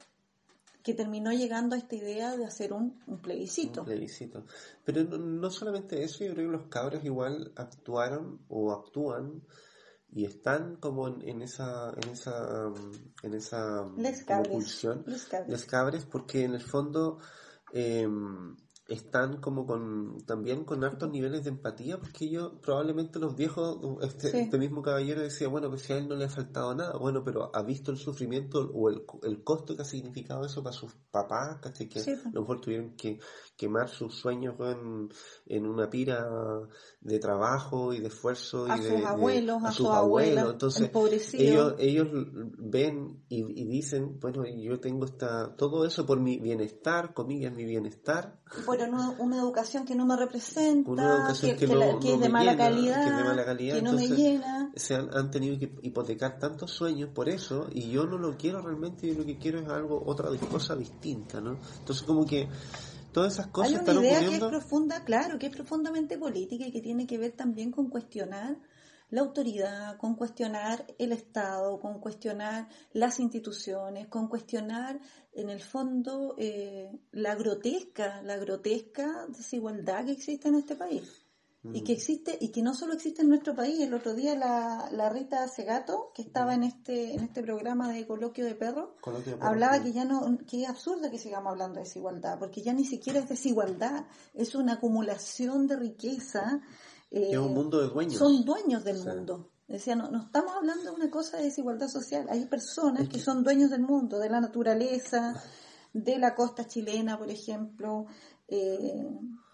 que terminó llegando a esta idea de hacer un, un plebiscito. Un plebiscito. Pero no, no solamente eso, yo creo que los cabros igual actuaron o actúan y están como en, en esa en esa um, en esa Les cabres, les cabres. les cabres porque en el fondo eh, están como con también con altos niveles de empatía porque ellos probablemente los viejos este, Sí. este mismo caballero decía bueno pues si a él no le ha faltado nada bueno pero ha visto el sufrimiento o el, el costo que ha significado eso para sus papás ¿cachai? que Sí, a lo mejor tuvieron que quemar sus sueños en, en una pira de trabajo y de esfuerzo A y sus de- abuelos, a sus sus abuelos entonces ellos ellos ven y, y dicen bueno yo tengo esta todo eso por mi bienestar comillas mi bienestar por una, una educación que no me representa, Una educación que no- la- que no es de mala llena, calidad, que es de mala calidad, que no me llena. se han, han tenido que hipotecar tantos sueños por eso y yo no lo quiero realmente yo lo que quiero es algo otra cosa distinta no entonces como que todas esas cosas Hay una están idea que es ocurriendo. profunda, claro, que es profundamente política y que tiene que ver también con cuestionar la autoridad, con cuestionar el Estado, con cuestionar las instituciones, con cuestionar en el fondo eh, la grotesca, la grotesca desigualdad que existe en este país. Y Mm. que existe, y que no solo existe en nuestro país, el otro día la, la Rita Segato, que estaba en este, en este programa de coloquio de perros, Coloquio de hablaba que ya no, que es absurdo que sigamos hablando de desigualdad, porque ya ni siquiera es desigualdad, es una acumulación de riqueza. Eh, es un mundo de dueños son dueños del mundo. Decía, no, no estamos hablando de una cosa de desigualdad social, hay personas Es que que- son dueños del mundo, de la naturaleza, de la costa chilena, por ejemplo, eh,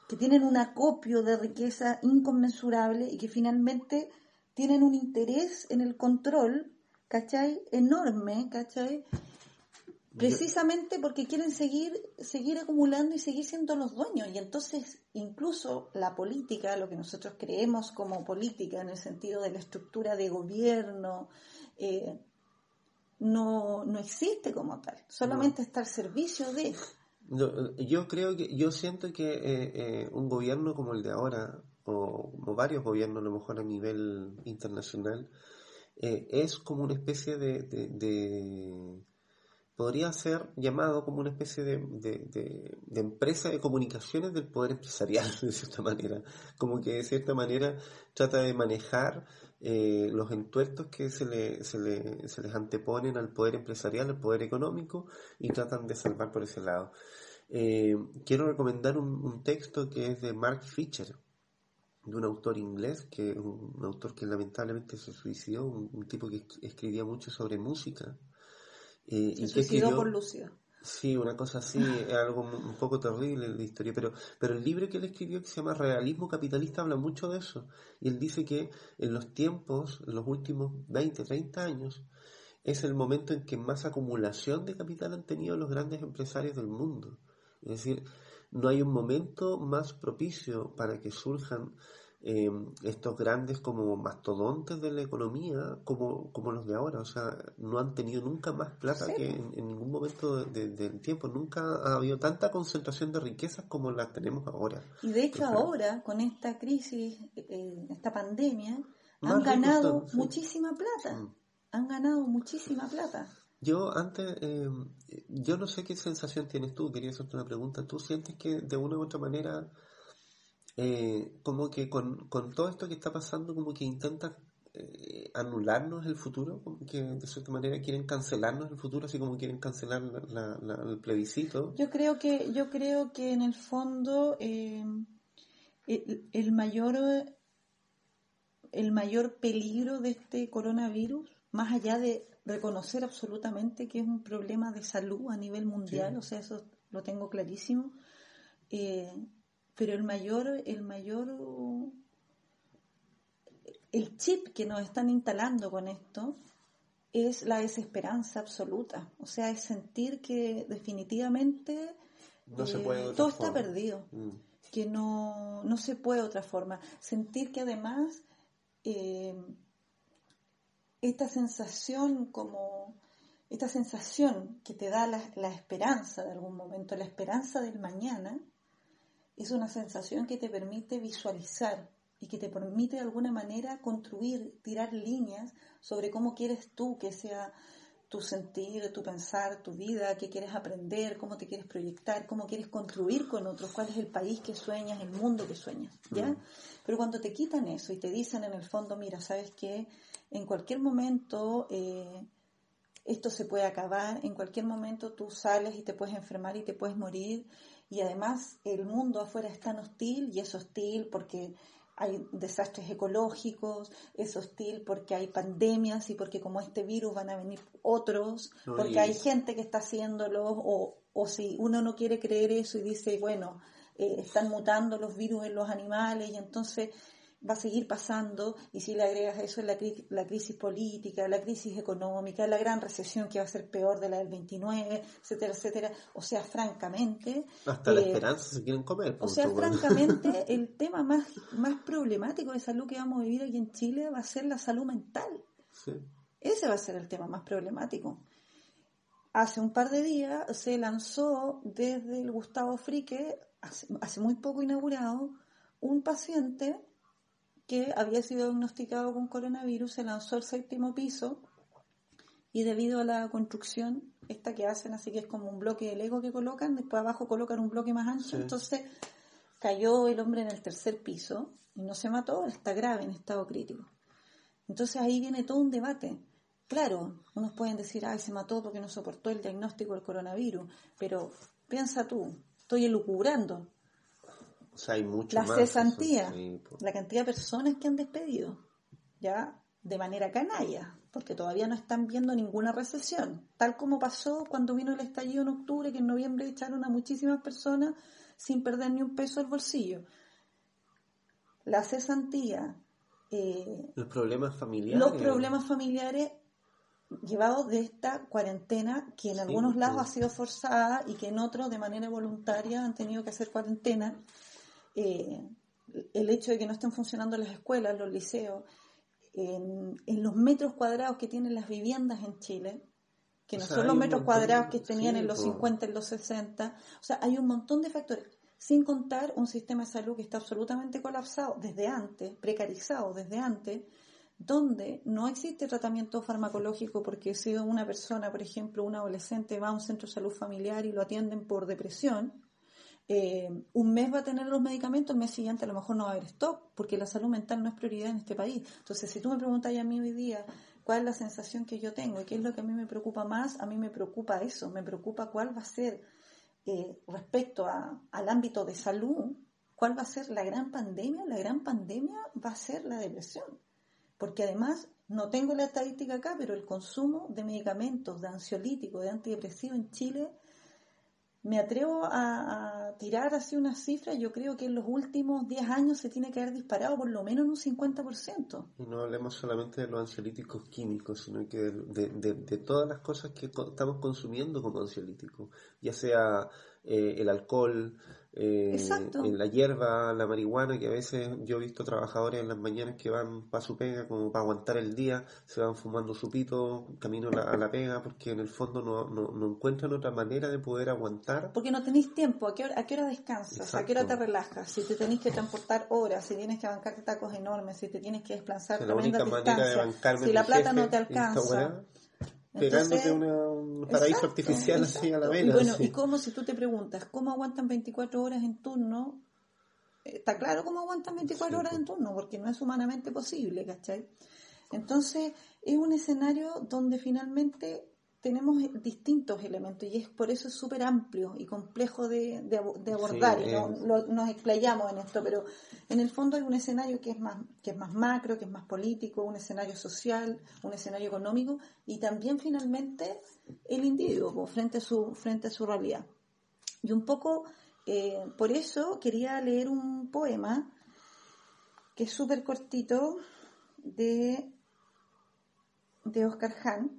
que tienen un acopio de riqueza inconmensurable y que finalmente tienen un interés en el control, ¿cachai? Enorme, ¿cachai? Precisamente porque quieren seguir, seguir acumulando y seguir siendo los dueños. Y entonces, incluso la política, lo que nosotros creemos como política en el sentido de la estructura de gobierno, eh, no, no existe como tal. Solamente está al servicio de. yo creo que, yo siento que eh, eh, un gobierno como el de ahora, o, varios gobiernos a lo mejor a nivel internacional, es como una especie de podría ser llamado como una especie de, empresa de comunicaciones del poder empresarial, de cierta manera. Como que de cierta manera trata de manejar eh, los entuertos que se, le, se, le, se les anteponen al poder empresarial, al poder económico, y tratan de salvar por ese lado. Eh, quiero recomendar un, texto que es de Mark Fisher, de un autor inglés, que un, autor que lamentablemente se suicidó, un tipo que escribía mucho sobre música eh, Se y suicidó por Lucio. Sí, una cosa así, algo un poco terrible en la historia, pero, pero el libro que él escribió que se llama Realismo Capitalista habla mucho de eso. Y él dice que en los tiempos, en los últimos 20, 30 años, es el momento en que más acumulación de capital han tenido los grandes empresarios del mundo. Es decir, no hay un momento más propicio para que surjan eh, estos grandes como mastodontes de la economía como, como los de ahora. O sea, no han tenido nunca más plata que en, ningún momento del tiempo. Nunca ha habido tanta concentración de riquezas como la tenemos ahora. Y de hecho ahora, con esta crisis, eh, esta pandemia, han ganado muchísima plata. Mm. Han ganado muchísima plata. Yo antes, eh, yo no sé qué sensación tienes tú, quería hacerte una pregunta. ¿Tú sientes que de una u otra manera eh, como que con, todo esto que está pasando, como que intentan eh, anularnos el futuro, como que de cierta manera quieren cancelarnos el futuro, así como quieren cancelar el plebiscito. Yo creo que, yo creo que en el fondo eh, el, mayor el mayor peligro de este coronavirus, más allá de reconocer absolutamente que es un problema de salud a nivel mundial, o sea, eso lo tengo clarísimo, eh, pero el mayor, el mayor, el chip que nos están instalando con esto es la desesperanza absoluta, o sea, es sentir que definitivamente eh, todo está perdido, mm. que no, no se puede de otra forma, sentir que además eh, esta sensación como esta sensación que te da la, la, esperanza de algún momento, la esperanza del mañana, es una sensación que te permite visualizar y que te permite de alguna manera construir, tirar líneas sobre cómo quieres tú que sea tu sentir, tu pensar, tu vida, qué quieres aprender, cómo te quieres proyectar, cómo quieres construir con otros, cuál es el país que sueñas, el mundo que sueñas, ¿ya? Mm. Pero cuando te quitan eso y te dicen en el fondo, mira, sabes que en cualquier momento eh, esto se puede acabar, en cualquier momento tú sales y te puedes enfermar y te puedes morir y además el mundo afuera es tan hostil y es hostil porque hay desastres ecológicos, es hostil porque hay pandemias y porque como este virus van a venir otros, porque hay gente que está haciéndolo o, o si uno no quiere creer eso y dice, bueno, eh, están mutando los virus en los animales y entonces va a seguir pasando y si le agregas eso la, la crisis política, la crisis económica, la gran recesión que va a ser peor de la del 29, etcétera, etcétera. O sea, francamente... Hasta la eh, esperanza se quieren comer. O sea, francamente, el tema más, más problemático de salud que vamos a vivir aquí en Chile va a ser la salud mental. Ese va a ser el tema más problemático. Hace un par de días se lanzó desde el Gustavo Frique, hace muy poco inaugurado, un paciente que había sido diagnosticado con coronavirus, se lanzó al séptimo piso y debido a la construcción, esta que hacen, así que es como un bloque de Lego que colocan, después abajo colocan un bloque más ancho, entonces cayó el hombre en el tercer piso y no se mató, está grave, en estado crítico. Entonces ahí viene todo un debate. Claro, unos pueden decir, ay, se mató porque no soportó el diagnóstico del coronavirus, pero piensa tú, estoy elucubrando, hay la cesantía, la cantidad de personas que han despedido, ¿ya? de manera canalla, porque todavía no están viendo ninguna recesión, tal como pasó cuando vino el estallido en octubre, que en noviembre echaron a muchísimas personas sin perder ni un peso del bolsillo. La cesantía. Eh, los problemas familiares. Los problemas familiares llevados de esta cuarentena que en algunos lados pues. ha sido forzada y que en otros de manera voluntaria han tenido que hacer cuarentena. Eh, el hecho de que no estén funcionando las escuelas, los liceos, en, los metros cuadrados que tienen las viviendas en Chile, que no son los metros cuadrados que tenían en los 50, en los 60. O sea, hay un montón de factores, sin contar un sistema de salud que está absolutamente colapsado desde antes, precarizado desde antes, donde no existe tratamiento farmacológico porque si una persona, por ejemplo, un adolescente va a un centro de salud familiar y lo atienden por depresión, eh, un mes va a tener los medicamentos, el mes siguiente a lo mejor no va a haber stock, porque la salud mental no es prioridad en este país. Entonces, si tú me preguntas a mí hoy día cuál es la sensación que yo tengo y qué es lo que a mí me preocupa más, a mí me preocupa eso, me preocupa cuál va a ser eh, respecto al ámbito de salud, cuál va a ser la gran pandemia. La gran pandemia va a ser la depresión, porque además no tengo la estadística acá, pero el consumo de medicamentos, de ansiolíticos, de antidepresivos en Chile me atrevo a, tirar así una cifra, yo creo que en los últimos 10 años se tiene que haber disparado por lo menos en un 50%. Y no hablemos solamente de los ansiolíticos químicos, sino que de, todas las cosas que estamos consumiendo como ansiolíticos, ya sea eh, el alcohol, eh, en la hierba, la marihuana, que a veces yo he visto trabajadores en las mañanas que van para su pega como para aguantar el día, se van fumando su pito camino a la, pega porque en el fondo no, no, encuentran otra manera de poder aguantar. Porque no tenéis tiempo, ¿a qué hora, a qué hora descansas? ¿A qué hora te relajas? Si te tenéis que transportar horas, si tienes que bancarte tacos enormes, si te tienes que desplazar la única manera de bancarme si la plata no te alcanza pegándote un paraíso artificial así a la vena. Y bueno, y cómo si tú te preguntas, ¿cómo aguantan 24 horas en turno? Está claro cómo aguantan 24 horas en turno, porque no es humanamente posible, ¿cachai? Entonces, es un escenario donde finalmente tenemos distintos elementos y es por eso es súper amplio y complejo de, abordar y no, nos explayamos en esto, pero en el fondo hay un escenario que es más que es más macro, que es más político, un escenario social, un escenario económico y también finalmente el individuo frente a su frente a su realidad. Y un poco eh, por eso quería leer un poema que es súper cortito de de Oscar Hahn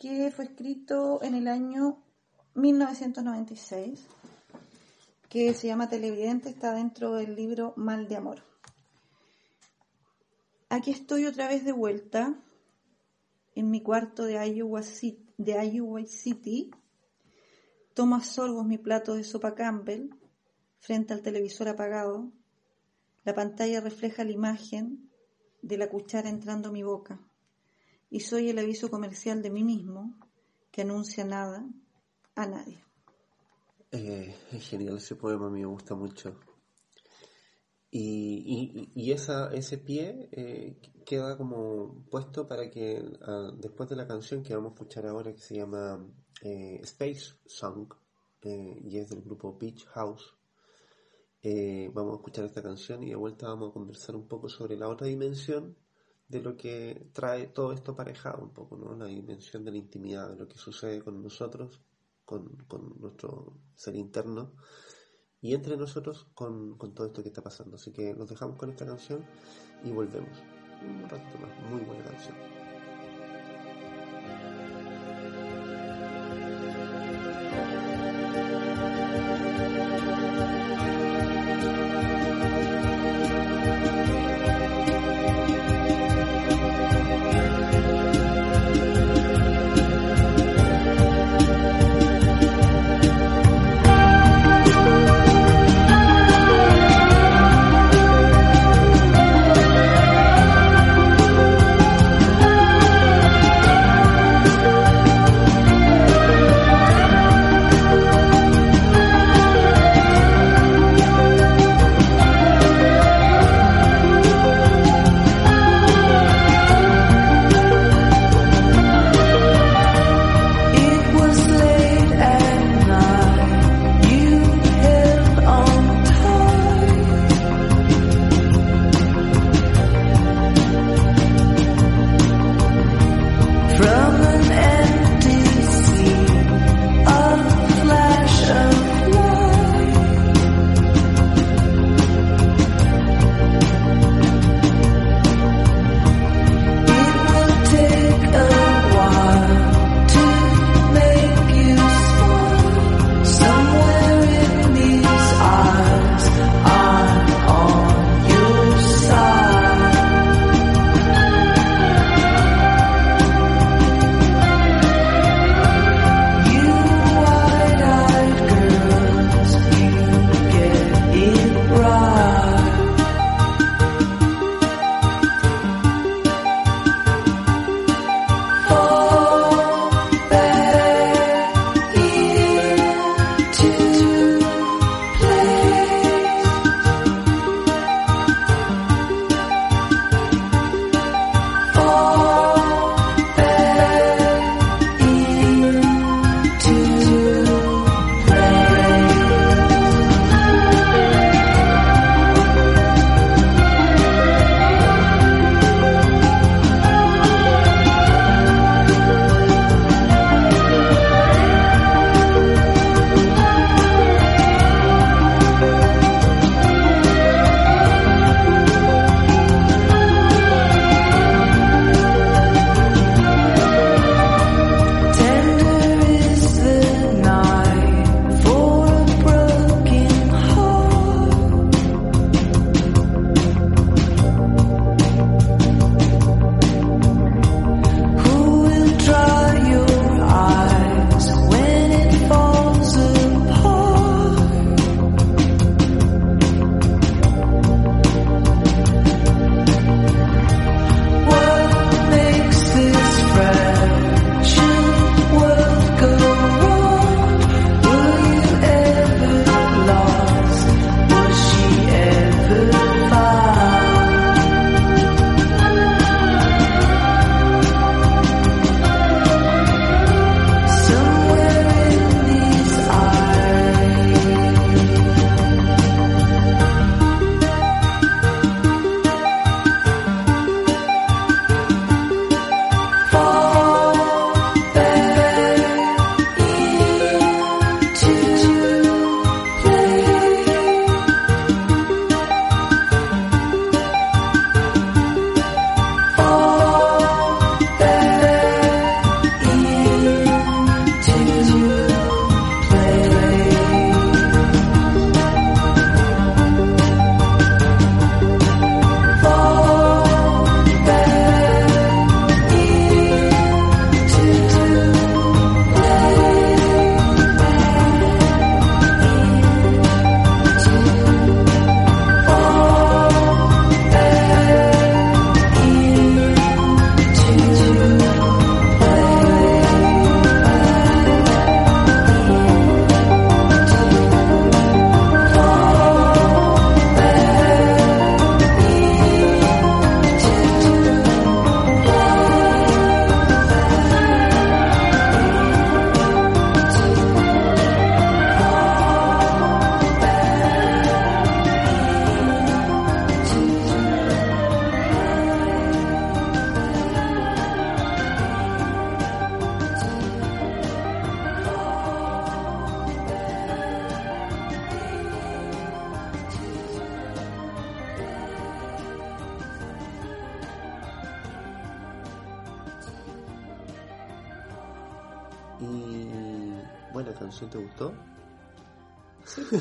que fue escrito en el año 1996, que se llama Televidente, está dentro del libro Mal de Amor. Aquí estoy otra vez de vuelta en mi cuarto de Iowa City, de Iowa City. Tomo a sorbos mi plato de sopa Campbell frente al televisor apagado. La pantalla refleja la imagen de la cuchara entrando a mi boca y soy el aviso comercial de mí mismo que anuncia nada a nadie. Eh, es genial ese poema, a mí me gusta mucho. Y, ese pie eh, queda como puesto para que ah, después de la canción que vamos a escuchar ahora que se llama eh, Space Song y es del grupo Beach House, vamos a escuchar esta canción y de vuelta vamos a conversar un poco sobre la otra dimensión de lo que trae todo esto aparejado un poco, ¿no? La dimensión de la intimidad, de lo que sucede con nosotros, con, nuestro ser interno y entre nosotros con, con, todo esto que está pasando. Así que nos dejamos con esta canción y volvemos. Un ratito más, muy buena canción.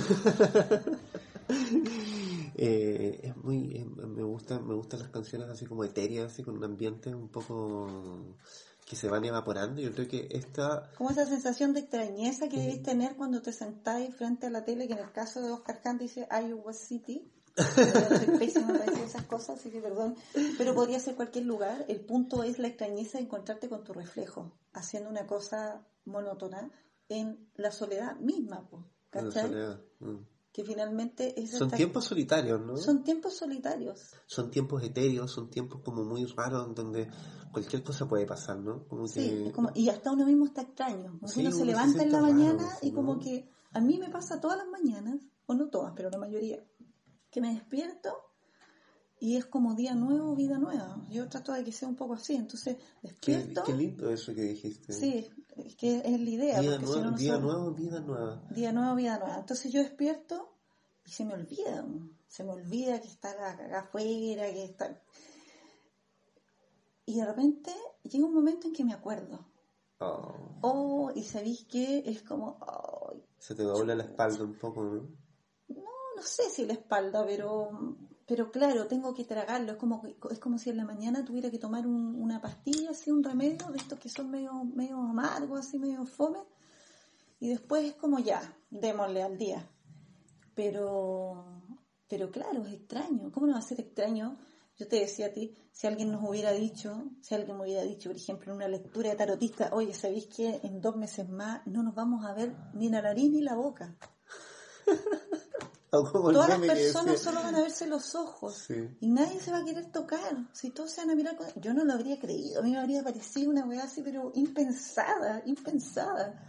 Eh, es muy eh, me gusta me gustan las canciones así como etéreas así con un ambiente un poco que se van evaporando yo creo que esta como esa sensación de extrañeza que debes tener cuando te sentáis frente a la tele que en el caso de Oscar Kant dice Iowa City esas cosas, así que perdón. Pero podría ser cualquier lugar. El punto es la extrañeza de encontrarte con tu reflejo, haciendo una cosa monótona en la soledad misma, ¿cachai? Mm. Que finalmente es Son tiempos solitarios, ¿no? Son tiempos solitarios. Son tiempos etéreos, son tiempos como muy raros donde cualquier cosa puede pasar, ¿no? Como sí, como, y hasta uno mismo está extraño. uno, se levanta en la mañana y como que a mí me pasa todas las mañanas, o no todas, pero la mayoría, que me despierto y es como día nuevo, vida nueva. Yo trato de que sea un poco así, entonces despierto. Qué, lindo eso que dijiste. Sí, es que es la idea. Día, nuevo, día nuevo, vida nueva. Día nuevo, vida nueva. Entonces yo despierto y se me olvida, se me olvida que está acá afuera, que está... Y de repente llega un momento en que me acuerdo. Oh, oh y sabéis que es como... se te dobla la espalda un poco, ¿no? No, no sé si la espalda, pero pero claro, tengo que tragarlo. Es como, es como si en la mañana tuviera que tomar una pastilla, así, un remedio de estos que son medio, medio amargos, así, medio fome. Y después es como ya, démosle al día. Pero, pero claro, es extraño. ¿Cómo no va a ser extraño? Yo te decía a ti, si alguien nos hubiera dicho, si alguien me hubiera dicho, por ejemplo, en una lectura de tarotista, oye, ¿sabéis que en dos meses más no nos vamos a ver ni la nariz ni la boca? Todas las personas solo van a verse los ojos y nadie se va a querer tocar. Si todos se van a mirar, yo no lo habría creído. A mí me habría parecido una weá así, pero impensada, impensada.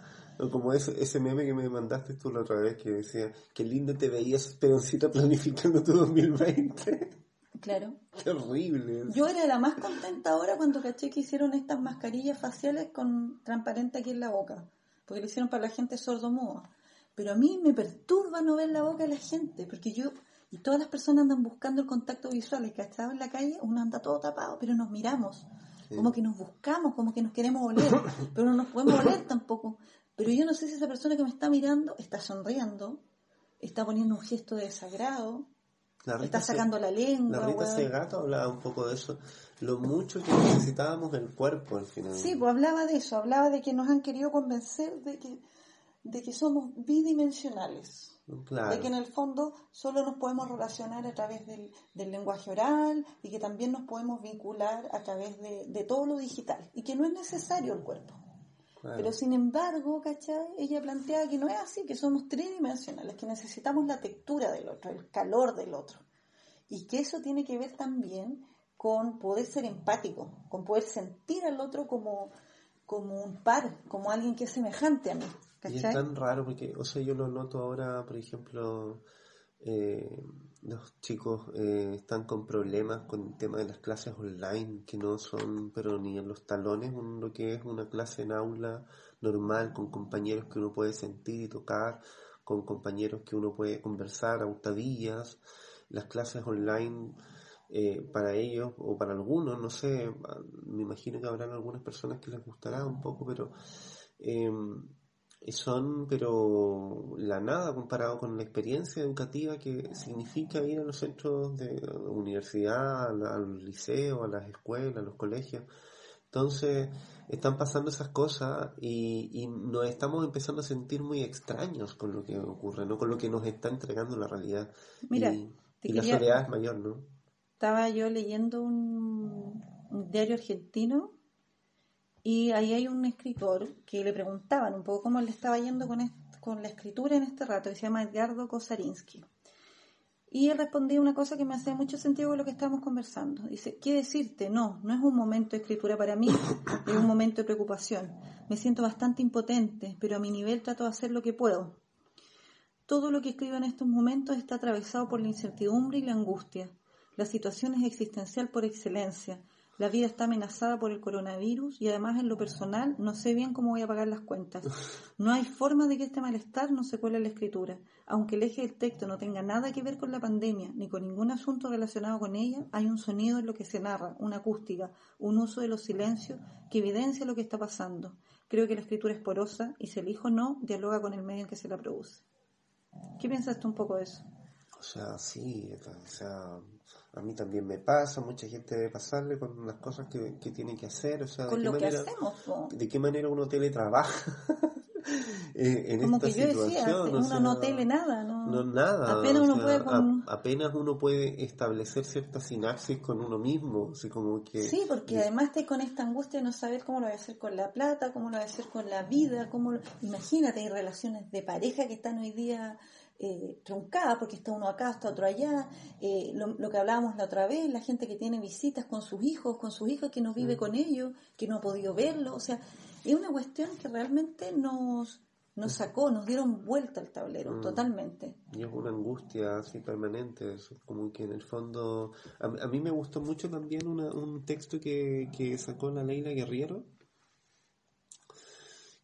Como ese, ese meme que me mandaste tú la otra vez que decía, qué lindo te veías, Esperoncita, planificando tu 2020. Claro. Terrible. Yo era la más contenta ahora cuando caché que hicieron estas mascarillas faciales con transparente aquí en la boca. Porque lo hicieron para la gente sordo-muda. Pero a mí me perturba no ver la boca de la gente, porque yo, y todas las personas andan buscando el contacto visual, que estado en la calle, uno anda todo tapado, pero nos miramos, como que nos buscamos, como que nos queremos oler, pero no nos podemos oler tampoco. Pero yo no sé si esa persona que me está mirando está sonriendo, está poniendo un gesto de desagrado, está sacando la lengua. La Rita gato hablaba un poco de eso, lo mucho que necesitábamos el cuerpo al final. Sí, pues hablaba de eso, hablaba de que nos han querido convencer de que de que somos bidimensionales. De que en el fondo solo nos podemos relacionar a través del, lenguaje oral y que también nos podemos vincular a través de, todo lo digital y que no es necesario el cuerpo. Pero sin embargo, ¿cachai? Ella plantea que no es así, que somos tridimensionales, que necesitamos la textura del otro, el calor del otro. Y que eso tiene que ver también con poder ser empático, con poder sentir al otro como, como un par, como alguien que es semejante a mí. Y es tan raro porque, o sea, yo lo noto ahora, por ejemplo, eh, los chicos eh, están con problemas con el tema de las clases online, que no son, pero ni en los talones, lo que es una clase en aula normal, con compañeros que uno puede sentir y tocar, con compañeros que uno puede conversar a hurtadillas, las clases online. Eh, para ellos o para algunos, no sé, me imagino que habrán algunas personas que les gustará un poco, pero eh, son, pero la nada comparado con la experiencia educativa que significa ir a los centros de universidad, al, liceo, a las escuelas, a los colegios. Entonces, están pasando esas cosas y, y, nos estamos empezando a sentir muy extraños con lo que ocurre, ¿no? Con lo que nos está entregando la realidad. Mira, y, la soledad es mayor, ¿no? Estaba yo leyendo un diario argentino y ahí hay un escritor que le preguntaban un poco cómo le estaba yendo con, con la escritura en este rato, que se llama Edgardo Kosarinsky. Y él respondía una cosa que me hace mucho sentido con lo que estamos conversando. Dice, ¿qué decirte? No, no es un momento de escritura para mí, es un momento de preocupación. Me siento bastante impotente, pero a mi nivel trato de hacer lo que puedo. Todo lo que escribo en estos momentos está atravesado por la incertidumbre y la angustia. La situación es existencial por excelencia la vida está amenazada por el coronavirus y además en lo personal no sé bien cómo voy a pagar las cuentas. No hay forma de que este malestar no se cuele en la escritura. Aunque el eje del texto no tenga nada que ver con la pandemia ni con ningún asunto relacionado con ella, hay un sonido en lo que se narra, una acústica, un uso de los silencios que evidencia lo que está pasando. Creo que la escritura es porosa y si el hijo no, dialoga con el medio en que se la produce. ¿Qué piensas tú un poco de eso? O sea, sí, o sea, a mí también me pasa, mucha gente debe pasarle con las cosas que, que tiene que hacer, o sea, con de, lo qué que manera, hacemos. de qué manera uno teletrabaja en Como esta que yo decía, situación. uno o sea, no tele nada, ¿no? No, nada. Apenas uno sea, puede con- a- apenas uno puede establecer cierta sinapsis con uno mismo, así como que... Sí, porque además estoy con esta angustia de no saber cómo lo voy a hacer con la plata, cómo lo voy a hacer con la vida, cómo lo- imagínate, hay relaciones de pareja que están hoy día eh, truncadas, porque está uno acá, está otro allá, eh, lo, lo que hablábamos la otra vez, la gente que tiene visitas con sus hijos, con sus hijos que no vive con ellos, que no ha podido verlo, o sea, es una cuestión que realmente nos, nos sacó, nos dieron vuelta al tablero, Mm. totalmente. Y es una angustia así permanente, es como que en el fondo... A, a mí me gustó mucho también una- un texto que, que sacó la Leila Guerriero,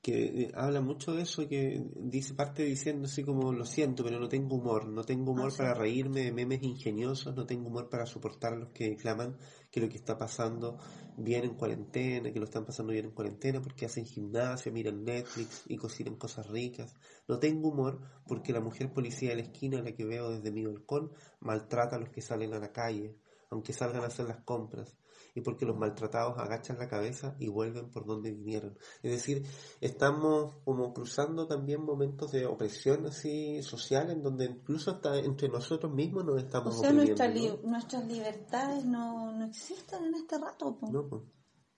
que eh, habla mucho de eso, que dice parte diciendo así como, lo siento, pero no tengo humor, no tengo humor Ah, sí. para reírme de memes ingeniosos, no tengo humor para soportar a los que claman que lo que está pasando bien en cuarentena, que lo están pasando bien en cuarentena porque hacen gimnasia, miran Netflix y cocinan cosas ricas. No tengo humor porque la mujer policía de la esquina, la que veo desde mi balcón, maltrata a los que salen a la calle, aunque salgan a hacer las compras. Y porque los maltratados agachan la cabeza y vuelven por donde vinieron. Es decir, estamos como cruzando también momentos de opresión así social en donde incluso hasta entre nosotros mismos nos O estamos sea, oprimiendo. nuestra li- ¿no? nuestras libertades no, no existen en este rato. po. No, pues.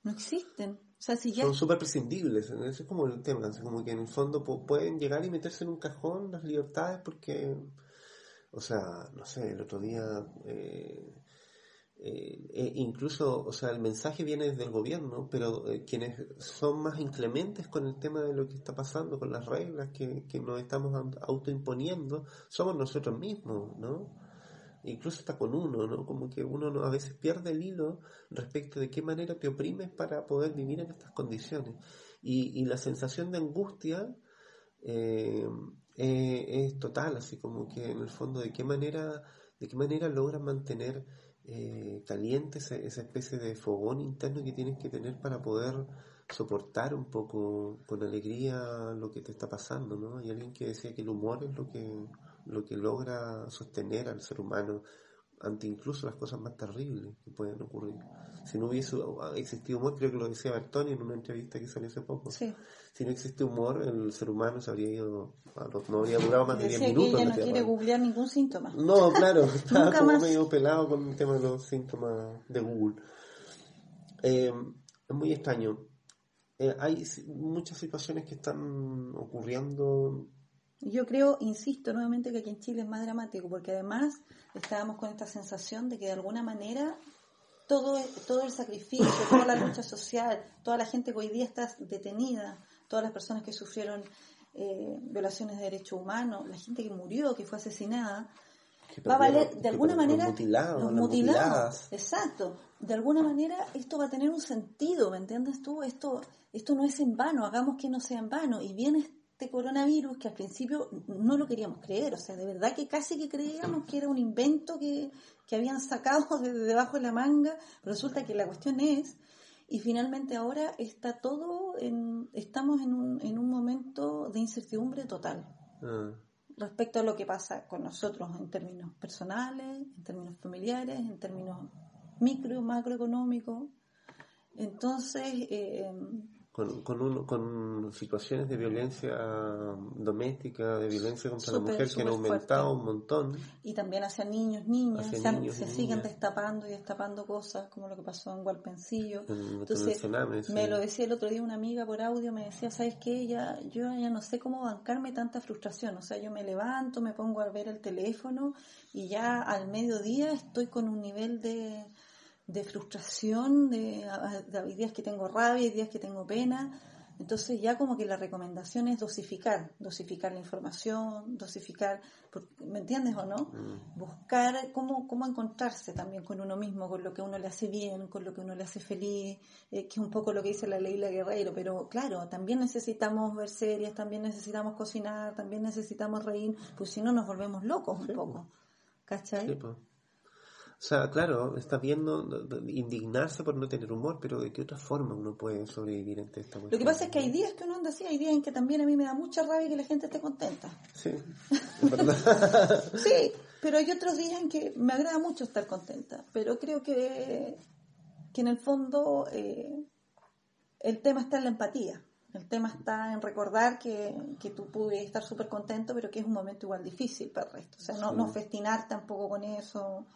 No existen. O sea, si ya son súper prescindibles, ¿no? ese es como el tema, como que en el fondo pu- pueden llegar y meterse en un cajón las libertades porque, o sea, no sé, el otro día, eh, eh, eh, incluso, o sea, el mensaje viene desde el gobierno, pero eh, quienes son más inclementes con el tema de lo que está pasando, con las reglas que, que nos estamos au- autoimponiendo, somos nosotros mismos, ¿no? Incluso está con uno, ¿no? Como que uno no- a veces pierde el hilo respecto de qué manera te oprimes para poder vivir en estas condiciones. Y, y la sensación de angustia eh, es total, así como que en el fondo de qué manera, de qué manera logras mantener eh, caliente esa, esa especie de fogón interno que tienes que tener para poder soportar un poco con alegría lo que te está pasando, ¿no? Hay alguien que decía que el humor es lo que, lo que logra sostener al ser humano ante incluso las cosas más terribles que pueden ocurrir. Si no hubiese existido humor, creo que lo decía Bertoni en una entrevista que salió hace poco. Si no existe humor, el ser humano se habría ido, no habría durado más de 10 Decía que minutos. ella no quiere googlear ningún síntoma. No, claro, estaba Nunca como más. medio pelado con el tema de los síntomas de Google. Eh, es muy extraño. Eh, hay muchas situaciones que están ocurriendo. Yo creo, insisto nuevamente, que aquí en Chile es más dramático, porque además estábamos con esta sensación de que de alguna manera todo, todo el sacrificio, toda la lucha social, toda la gente que hoy día está detenida, todas las personas que sufrieron eh, violaciones de derechos humanos, la gente que murió, que fue asesinada, va a valer de alguna manera Los mutilados, los mutilados, exacto. De alguna manera esto va a tener un sentido me entiendes tú esto esto no es en vano hagamos que no sea en vano. Y viene este coronavirus que al principio no lo queríamos creer o sea de verdad que casi que creíamos que era un invento que, que habían sacado de debajo de la manga. Resulta que la cuestión es y finalmente ahora está todo en, estamos en un, en un momento de incertidumbre total Ah, respecto a lo que pasa con nosotros en términos personales, en términos familiares, en términos micro, macroeconómicos. Entonces, eh, con, con, un- con situaciones de violencia doméstica, de violencia contra la mujer que han aumentado fuerte. un montón. y también hacia niños, niñas, Hacia se, niños se siguen destapando y destapando cosas, como lo que pasó en Gualpencillo. en- Entonces, sí. me lo decía el otro día una amiga por audio, me decía, ¿sabes qué? Ya, yo ya no sé cómo bancarme tanta frustración. O sea, yo me levanto, me pongo a ver el teléfono y ya al mediodía estoy con un nivel de, de frustración, de, de- hay días que tengo rabia, hay días que tengo pena. Entonces ya como que la recomendación es dosificar, dosificar la información, dosificar, ¿me entiendes o no? Mm. Buscar cómo, cómo encontrarse también con uno mismo, con lo que uno le hace bien, con lo que uno le hace feliz, eh, que es un poco lo que dice la Leila Guerreiro, pero claro, también necesitamos ver series, también necesitamos cocinar, también necesitamos reír, pues si no nos volvemos locos un Sí, poco, ¿cachai? Sí, pues. O sea, claro, está viendo indignarse por no tener humor, pero ¿de qué otra forma uno puede sobrevivir ante esta cuestión? Lo que pasa es que hay días que uno anda así, hay días en que también a mí me da mucha rabia que la gente esté contenta. Sí, sí, pero hay otros días en que me agrada mucho estar contenta, pero creo que, que en el fondo eh, el tema está en la empatía. El tema está en recordar que, que tú pude estar súper contento, pero que es un momento igual difícil para el resto. O sea, no, no festinar tampoco con eso.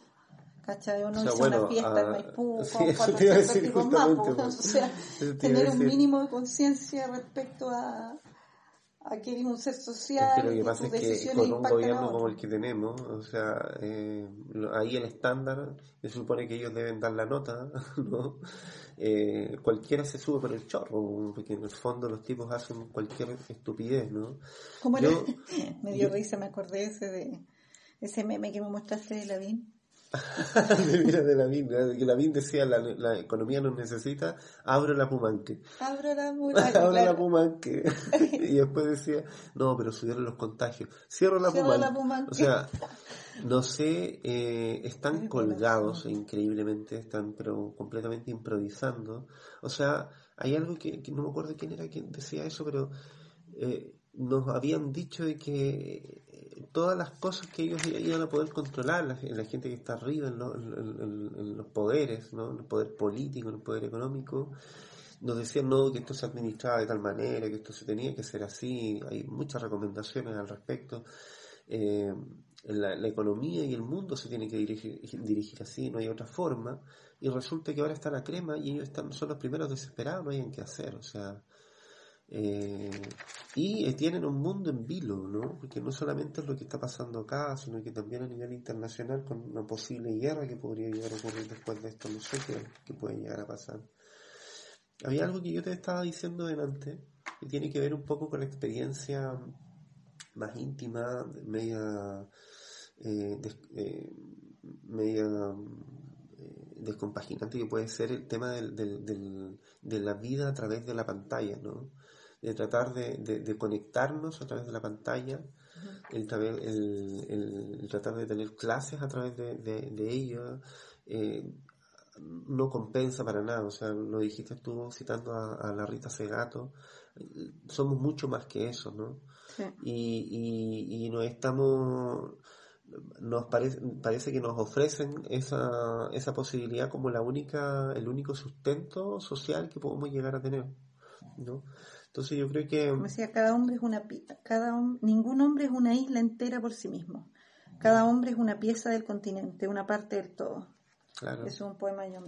¿Cachai? Uno hizo una fiesta en Maipú con cuatro más. o sea, tener un mínimo de conciencia respecto a, a que eres un ser social. Es que lo que pasa es que con un gobierno como el que tenemos, o sea, eh, ahí el estándar, se supone que ellos deben dar la nota, ¿no? Eh, cualquiera se sube por el chorro, porque en el fondo los tipos hacen cualquier estupidez, ¿no? Como yo, me dio risa, me acordé ese de ese meme que me mostraste de Lavín Mira de Lavín, que Lavín decía la, la economía nos necesita, abro la pumanque. Abro la pumanque. abro la pumanque. y después decía, no, pero subieron los contagios. Cierro la, pumanque. O sea, no sé, eh, están colgados increíblemente, están pero completamente improvisando. O sea, hay algo que, no me acuerdo quién era quien decía eso, pero eh, nos habían dicho de que todas las cosas que ellos iban a poder controlar, la, gente que está arriba en, los poderes, ¿no? el poder político, en el poder económico, nos decían no, que esto se administraba de tal manera, que esto se tenía que hacer así, hay muchas recomendaciones al respecto. Eh, la, economía y el mundo se tiene que dirigir, dirigir así, no hay otra forma, y resulta que ahora está la crema y ellos están, son los primeros desesperados, no hay en qué hacer, o sea, eh, y tienen un mundo en vilo, ¿no? Porque no solamente es lo que está pasando acá, sino que también a nivel internacional con una posible guerra que podría llegar a ocurrir después de esto, no sé qué, puede llegar a pasar. Había algo que yo te estaba diciendo delante, que tiene que ver un poco con la experiencia más íntima, media, eh, eh, media descompaginante que puede ser el tema de la vida a través de la pantalla, ¿no? De tratar de, de, conectarnos a través de la pantalla, el, el, tratar de tener clases a través de, de ello, eh, no compensa para nada, o sea, lo dijiste tú citando a, la Rita Segato, somos mucho más que eso, ¿no? Y, y, y no estamos nos parece, parece que nos ofrecen esa, esa posibilidad como la única, el único sustento social que podemos llegar a tener, ¿no? Entonces yo creo que... Como decía, cada hombre es una... Cada ningún hombre es una isla entera por sí mismo. Cada hombre es una pieza del continente, una parte del todo. Claro. Es un poema de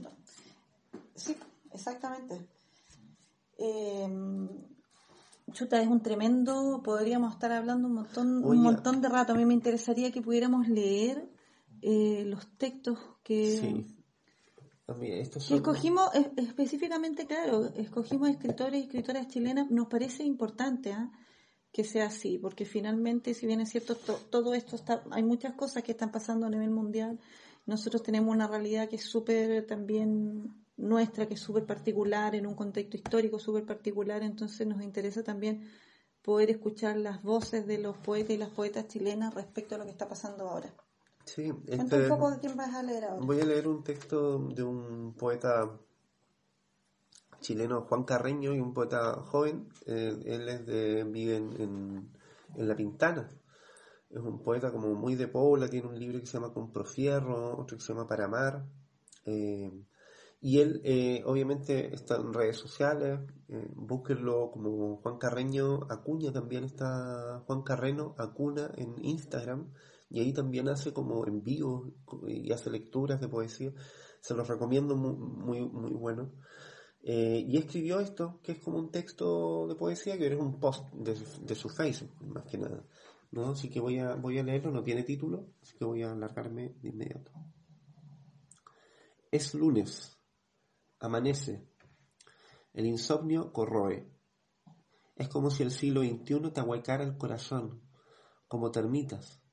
Sí, exactamente. Eh, chuta, es un tremendo... Podríamos estar hablando un montón, un montón de rato. A mí me interesaría que pudiéramos leer eh, los textos que... Sí escogimos específicamente, claro, escogimos escritores y escritoras chilenas, nos parece importante ¿ah? que sea así, porque finalmente, si bien es cierto, todo esto está, hay muchas cosas que están pasando a nivel mundial, nosotros tenemos una realidad que es súper también nuestra, que es súper particular, en un contexto histórico súper particular, entonces nos interesa también poder escuchar las voces de los poetas y las poetas chilenas respecto a lo que está pasando ahora. Sí, este, un poco de quién vas a leer ahora. Voy a leer un texto de un poeta chileno, Juan Carreño, y un poeta joven. Eh, él es de, vive en, en, La Pintana. Es un poeta como muy de Paula, tiene un libro que se llama Comprofierro, otro que se llama Paramar. Eh, y él, eh, obviamente, está en redes sociales, búsquenlo como Juan Carreño Acuña, también está Juan Carreno Acuna en Instagram y ahí también hace como en vivo y hace lecturas de poesía. Se los recomiendo muy, muy, bueno. Eh, y escribió esto, que es como un texto de poesía, que es un post de, su Facebook, más que nada. ¿no? Así que voy a, voy a leerlo, no tiene título, así que voy a alargarme de inmediato. Es lunes, amanece, el insomnio corroe. Es como si el siglo XXI te ahuecara el corazón, como termitas,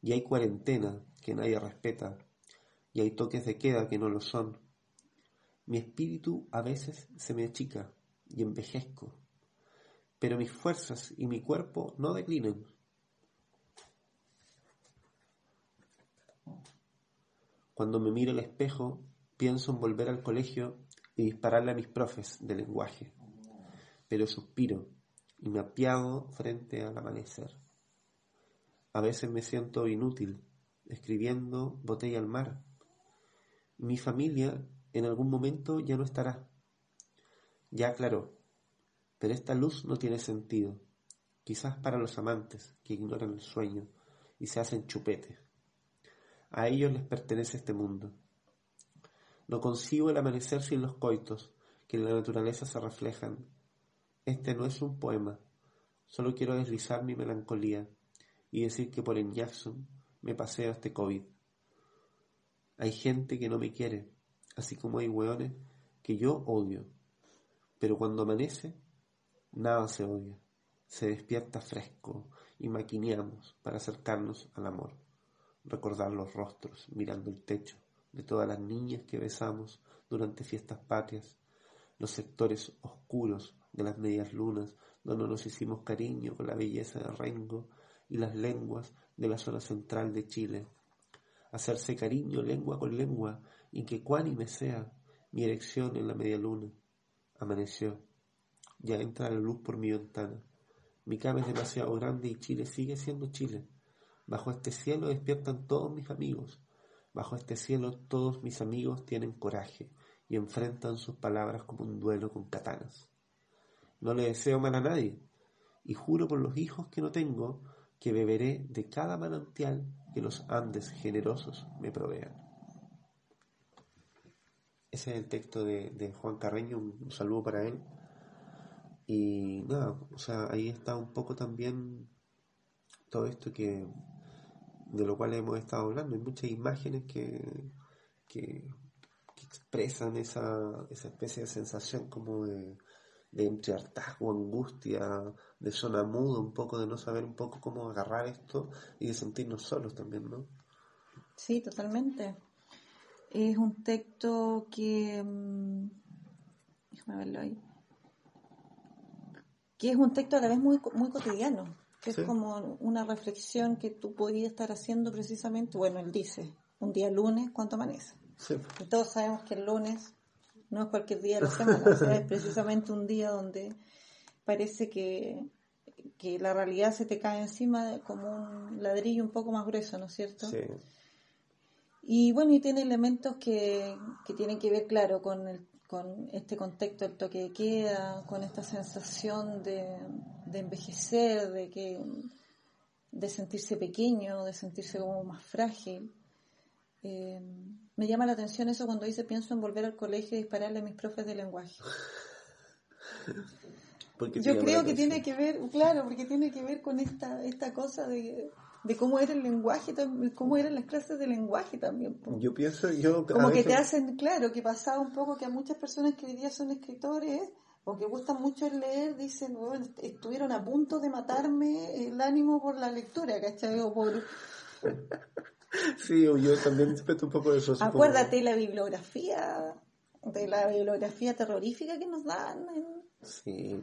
y hay cuarentena que nadie respeta, y hay toques de queda que no lo son. Mi espíritu a veces se me achica y envejezco, pero mis fuerzas y mi cuerpo no declinan. Cuando me miro al espejo, pienso en volver al colegio y dispararle a mis profes de lenguaje. Pero suspiro y me apiado frente al amanecer. A veces me siento inútil, escribiendo botella al mar. Mi familia en algún momento ya no estará. Ya claro, pero esta luz no tiene sentido, quizás para los amantes que ignoran el sueño y se hacen chupetes. A ellos les pertenece este mundo. No consigo el amanecer sin los coitos que en la naturaleza se reflejan. Este no es un poema, solo quiero deslizar mi melancolía y decir que por el Jackson me paseo este COVID. Hay gente que no me quiere, así como hay hueones que yo odio. Pero cuando amanece, nada se odia. Se despierta fresco y maquineamos para acercarnos al amor. Recordar los rostros mirando el techo de todas las niñas que besamos durante fiestas patrias, los sectores oscuros de las medias lunas donde nos hicimos cariño con la belleza de Rengo y las lenguas de la zona central de Chile. Hacerse cariño lengua con lengua y que cuánime sea mi erección en la media luna. Amaneció. Ya entra la luz por mi ventana. Mi cama es demasiado grande y Chile sigue siendo Chile. Bajo este cielo despiertan todos mis amigos. Bajo este cielo todos mis amigos tienen coraje y enfrentan sus palabras como un duelo con katanas. No le deseo mal a nadie y juro por los hijos que no tengo que beberé de cada manantial que los Andes generosos me provean. Ese es el texto de, Juan Carreño, un, saludo para él. Y nada, o sea, ahí está un poco también todo esto que de lo cual hemos estado hablando. Hay muchas imágenes que, que, expresan esa, esa especie de sensación como de, de entre hartazgo, angustia, de zona muda, un poco de no saber un poco cómo agarrar esto y de sentirnos solos también, ¿no? Sí, totalmente. Es un texto que, mm, déjame verlo ahí, que es un texto a la vez muy, muy cotidiano, que es como una reflexión que tú podrías estar haciendo precisamente, bueno, él dice, un día lunes, ¿cuánto amanece? Sí. Y todos sabemos que el lunes no es cualquier día de la semana, es precisamente un día donde parece que, que la realidad se te cae encima como un ladrillo un poco más grueso, ¿no es cierto? Sí. Y bueno, y tiene elementos que, que tienen que ver, claro, con, el, con este contexto del toque de queda, con esta sensación de, de envejecer, de que de sentirse pequeño, de sentirse como más frágil. Eh, me llama la atención eso cuando dice pienso en volver al colegio y dispararle a mis profes de lenguaje. Yo creo que tiene que ver, claro, porque tiene que ver con esta, esta cosa de, cómo era el lenguaje, cómo eran las clases de lenguaje también. Yo pienso, yo... Como que te hacen, claro, que pasaba un poco que a muchas personas que hoy día son escritores o que gustan mucho leer, dicen, bueno, estuvieron a punto de matarme el ánimo por la lectura, ¿cachai? O por... Sí, yo también respeto un poco de eso. Acuérdate la bibliografía, de la bibliografía terrorífica que nos dan. Sí,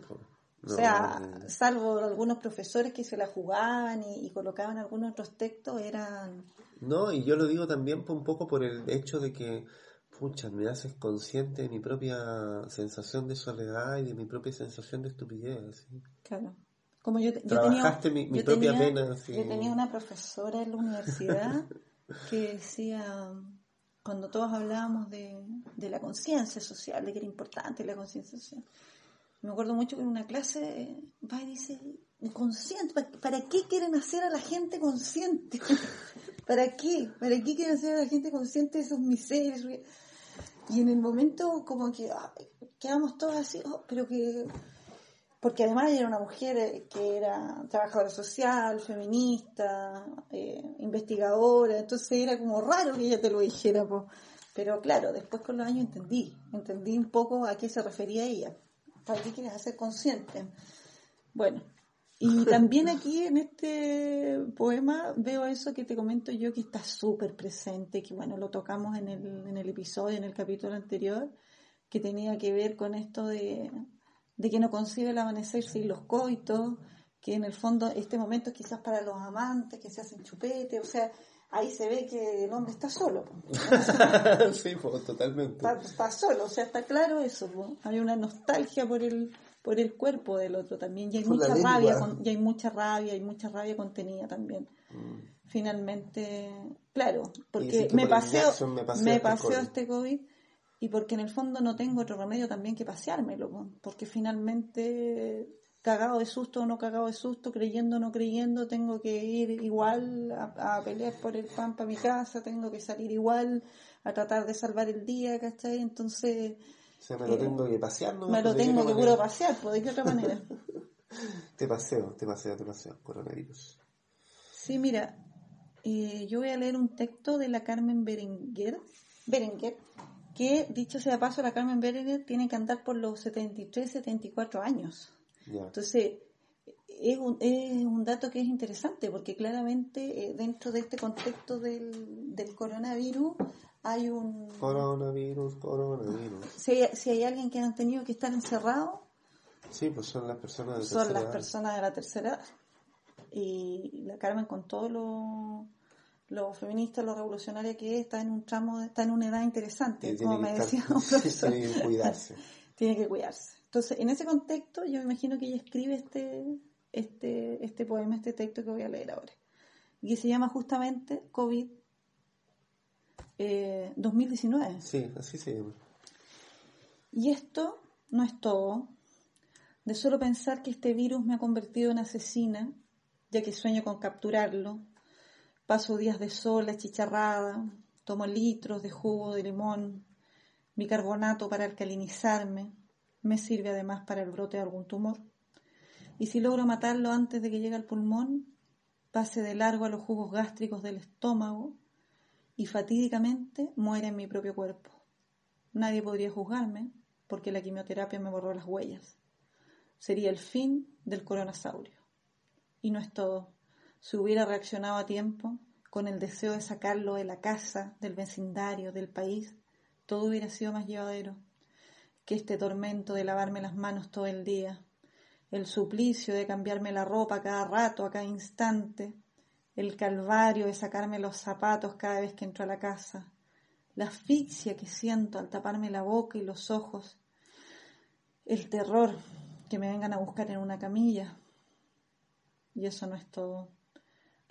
o sea, salvo algunos profesores que se la jugaban y, colocaban algunos otros textos, eran... No, y yo lo digo también un poco por el hecho de que, pucha, me haces consciente de mi propia sensación de soledad y de mi propia sensación de estupidez. Claro. Como yo, tenía, mi, propia pena. Yo tenía una profesora en la universidad que decía, cuando todos hablábamos de, la conciencia social, de que era importante la conciencia social, me acuerdo mucho que en una clase va y dice, consciente, ¿para qué quieren hacer a la gente consciente? ¿Para qué? ¿Para qué quieren hacer a la gente consciente de esos miserios? Y en el momento como que quedamos todos así, oh, pero que porque además ella era una mujer eh, que era trabajadora social, feminista, eh, investigadora, entonces era como raro que ella te lo dijera, pero claro, después con los años entendí, entendí un poco a qué se refería ella, para qué quieres hacer consciente. Bueno, y también aquí en este poema veo eso que te comento yo que está súper presente, que bueno, lo tocamos en el, en el episodio, en el capítulo anterior, que tenía que ver con esto de de que no concibe el amanecer sin los coitos, que en el fondo este momento es quizás para los amantes que se hacen chupete, o sea, ahí se ve que el hombre está solo. sí, pues, totalmente. Está, solo, o sea, está claro eso. Hay una nostalgia por el por el cuerpo del otro también y hay mucha rabia y hay mucha rabia hay mucha rabia contenida también mm. finalmente claro porque me paseo me paseo, me este COVID y porque en el fondo no tengo otro remedio también que paseármelo porque finalmente cagado de susto o no cagado de susto, creyendo o no creyendo, tengo que ir igual a, pelear por el pan para mi casa, tengo que salir igual a tratar de salvar el día, ¿cachai? Entonces... O me lo eh, tengo que pasear, ¿no? Me lo tengo que puro pasear, pues de otra manera. te paseo, te paseo, te paseo, coronavirus. Sí, mira, eh, yo voy a leer un texto de la Carmen Berenguer, Berenguer que dicho sea paso, la Carmen Berenguer tiene que andar por los 73, 74 años. Entonces, es un, es un dato que es interesante porque claramente eh, dentro de este contexto del, del coronavirus hay un... Coronavirus, coronavirus. Si hay, si hay alguien que han tenido que estar encerrado... Sí, pues son las personas de la Son las personas de la tercera edad. Y la Carmen con todo lo, lo feminista, lo revolucionaria que es, está en un tramo, está en una edad interesante, como me decía un profesor. Tiene que cuidarse. tiene que cuidarse. Entonces, en ese contexto, yo me imagino que ella escribe este, este, este poema, este texto que voy a leer ahora, y que se llama justamente COVID 2019. Eh, sí, así se llama. Y esto no es todo. De solo pensar que este virus me ha convertido en asesina, ya que sueño con capturarlo, paso días de sol achicharrada, tomo litros de jugo de limón, bicarbonato para alcalinizarme, me sirve además para el brote de algún tumor. Y si logro matarlo antes de que llegue al pulmón, pase de largo a los jugos gástricos del estómago y fatídicamente muere en mi propio cuerpo. Nadie podría juzgarme porque la quimioterapia me borró las huellas. Sería el fin del coronasaurio. Y no es todo. Si hubiera reaccionado a tiempo, con el deseo de sacarlo de la casa, del vecindario, del país, todo hubiera sido más llevadero que este tormento de lavarme las manos todo el día, el suplicio de cambiarme la ropa cada rato, a cada instante, el calvario de sacarme los zapatos cada vez que entro a la casa, la asfixia que siento al taparme la boca y los ojos, el terror que me vengan a buscar en una camilla. Y eso no es todo.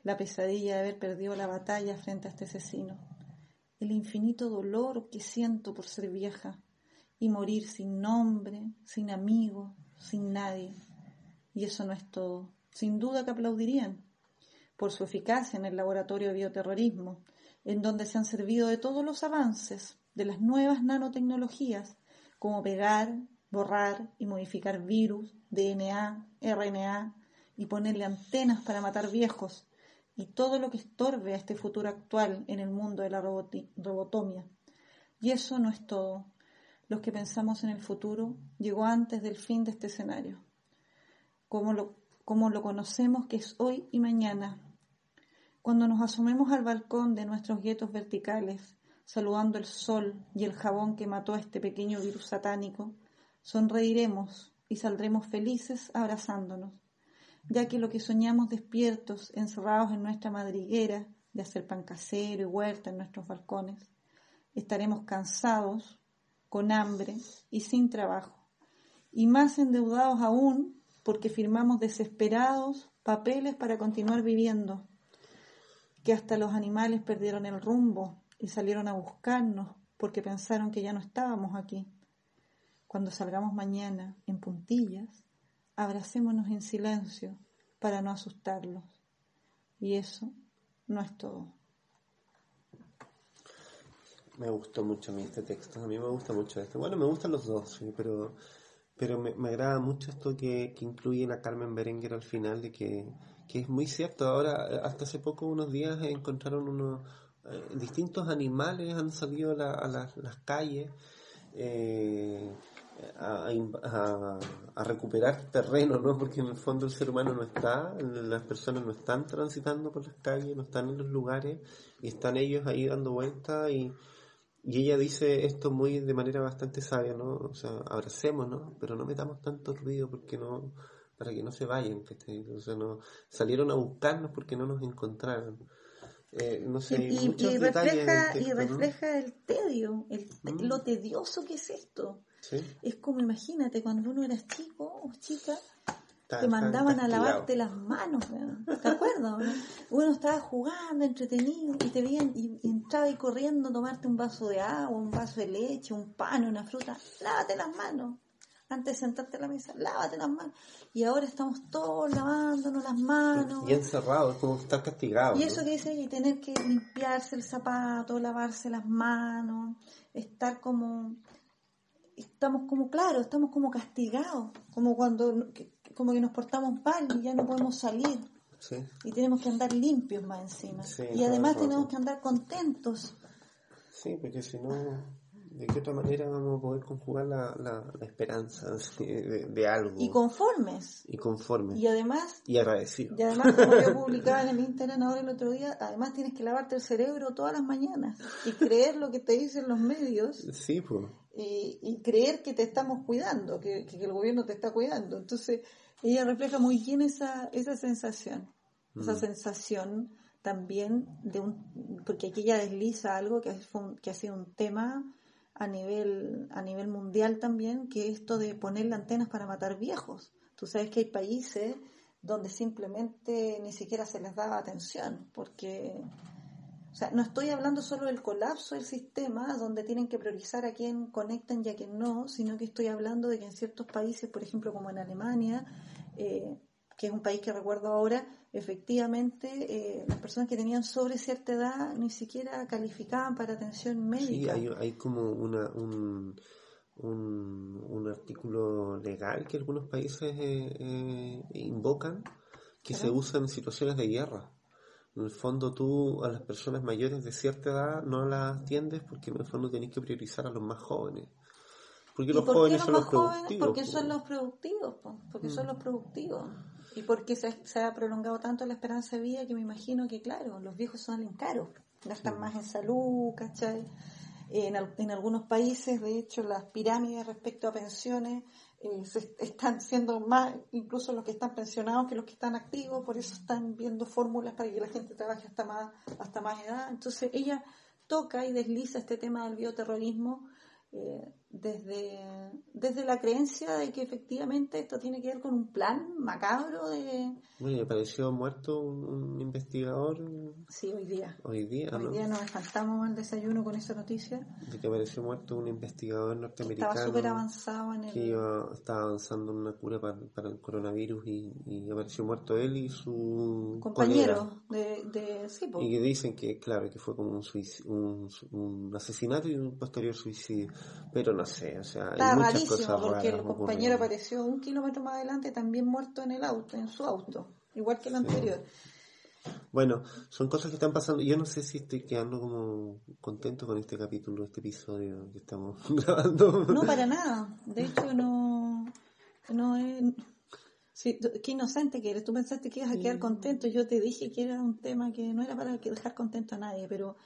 La pesadilla de haber perdido la batalla frente a este asesino. El infinito dolor que siento por ser vieja y morir sin nombre, sin amigo, sin nadie. Y eso no es todo. Sin duda que aplaudirían por su eficacia en el laboratorio de bioterrorismo, en donde se han servido de todos los avances de las nuevas nanotecnologías, como pegar, borrar y modificar virus, DNA, RNA y ponerle antenas para matar viejos, y todo lo que estorbe a este futuro actual en el mundo de la robotomia. Y eso no es todo los que pensamos en el futuro, llegó antes del fin de este escenario, como lo, como lo conocemos que es hoy y mañana. Cuando nos asomemos al balcón de nuestros guetos verticales, saludando el sol y el jabón que mató a este pequeño virus satánico, sonreiremos y saldremos felices abrazándonos, ya que lo que soñamos despiertos, encerrados en nuestra madriguera, de hacer pan casero y huerta en nuestros balcones, estaremos cansados con hambre y sin trabajo, y más endeudados aún porque firmamos desesperados papeles para continuar viviendo, que hasta los animales perdieron el rumbo y salieron a buscarnos porque pensaron que ya no estábamos aquí. Cuando salgamos mañana en puntillas, abracémonos en silencio para no asustarlos. Y eso no es todo me gustó mucho a mí este texto, a mí me gusta mucho este. Bueno, me gustan los dos, pero, pero me, agrada mucho esto que, que incluye a Carmen Berenguer al final, de que, que es muy cierto. Ahora, hasta hace poco, unos días, encontraron unos eh, distintos animales, han salido a, las, calles. Eh, a, a, recuperar terreno, ¿no? Porque en el fondo el ser humano no está, las personas no están transitando por las calles, no están en los lugares y están ellos ahí dando vueltas y, y ella dice esto muy de manera bastante sabia, ¿no? O sea, abracemos, ¿no? Pero no metamos tanto ruido porque no, para que no se vayan, O sea, no, salieron a buscarnos porque no nos encontraron. Eh, no sé, y, y refleja, texto, y ¿no? refleja el tedio, el, Mm. lo tedioso que es esto. Sí, Es como, imagínate, cuando uno era chico o chica, te mandaban a lavarte las manos. ¿te acuerdas? no? Uno estaba jugando, entretenido, y te veían, y, y entraba ahí corriendo a tomarte un vaso de agua, un vaso de leche, un pan, una fruta, lávate las manos. Antes de sentarte a la mesa, lávate las manos. Y ahora estamos todos lavándonos las manos. Y encerrado, es como estar castigado. Y ¿no? eso que dice y tener que limpiarse el zapato, lavarse las manos, estar como, estamos como, claro, estamos como castigados, como cuando, como que nos portamos mal y ya no podemos salir Sí, y tenemos que andar limpios más encima. Sí, y además tenemos que andar contentos. sí, porque si no, ¿de qué otra manera vamos a poder conjugar la, la, la esperanza de, de algo? Y conformes. Y conforme. Y además, Y agradecido. y además, como yo publicaba en el Instagram ahora el otro día, además tienes que lavarte el cerebro todas las mañanas y creer lo que te dicen los medios Sí, pues. Y, y creer que te estamos cuidando, que, que el gobierno te está cuidando. Entonces, ella refleja muy bien esa, esa sensación, esa Mm. sensación también de un, porque aquí ella desliza algo que, un- que ha sido un tema a nivel, a nivel mundial también, que es esto de ponerle antenas para matar viejos. Tú sabes que hay países donde simplemente ni siquiera se les daba atención, porque o sea, no estoy hablando solo del colapso del sistema, donde tienen que priorizar a quién conectan y a quién no, sino que estoy hablando de que en ciertos países, por ejemplo, como en Alemania, eh, que es un país que recuerdo ahora, efectivamente eh, las personas que tenían sobre cierta edad ni siquiera calificaban para atención Sí, médica. hay, hay como una, un, un, un artículo legal que algunos países eh, eh, invocan que se usa en situaciones de guerra. En el fondo tú a las personas mayores de cierta edad no las atiendes porque en el fondo tenés que priorizar a los más jóvenes. Porque ¿Y los por qué jóvenes los son más los jóvenes? productivos. Porque po. son los productivos, po, porque son los productivos. Y porque se, se ha prolongado tanto la esperanza de vida que me imagino que, claro, los viejos salen caros, gastan Sí. más en salud, ¿cachai? En, en algunos países, de hecho, las pirámides respecto a pensiones eh, se están siendo más, incluso los que están pensionados que los que están activos, por eso están viendo fórmulas para que la gente trabaje hasta más, hasta más edad. Entonces ella toca y desliza este tema del bioterrorismo eh, desde, desde la creencia de que efectivamente esto tiene que ver con un plan macabro de... Bueno, y apareció muerto un, un investigador Sí, hoy día. hoy día, Hoy ¿no? día nos espantamos al desayuno con esa noticia. De que apareció muerto un investigador norteamericano. Estaba súper avanzado en el... que iba, estaba avanzando en una cura para, para el coronavirus y, y apareció muerto él y su compañero de, de sí. Y que dicen que, claro, que fue como un, suici- un, un asesinato y un posterior suicidio. Pero no sé, o sea, hay Está muchas rarísimo cosas porque el compañero ocurriendo. apareció un kilómetro más adelante también muerto en el auto, en su auto, igual que el anterior. Bueno, son cosas que están pasando. Yo no sé si estoy quedando como contento con este capítulo, este episodio que estamos grabando. No, para nada. De hecho, no, no es... Sí, qué inocente que eres. Tú pensaste que ibas a quedar contento. Yo te dije que era un tema que no era para que dejar contento a nadie, pero...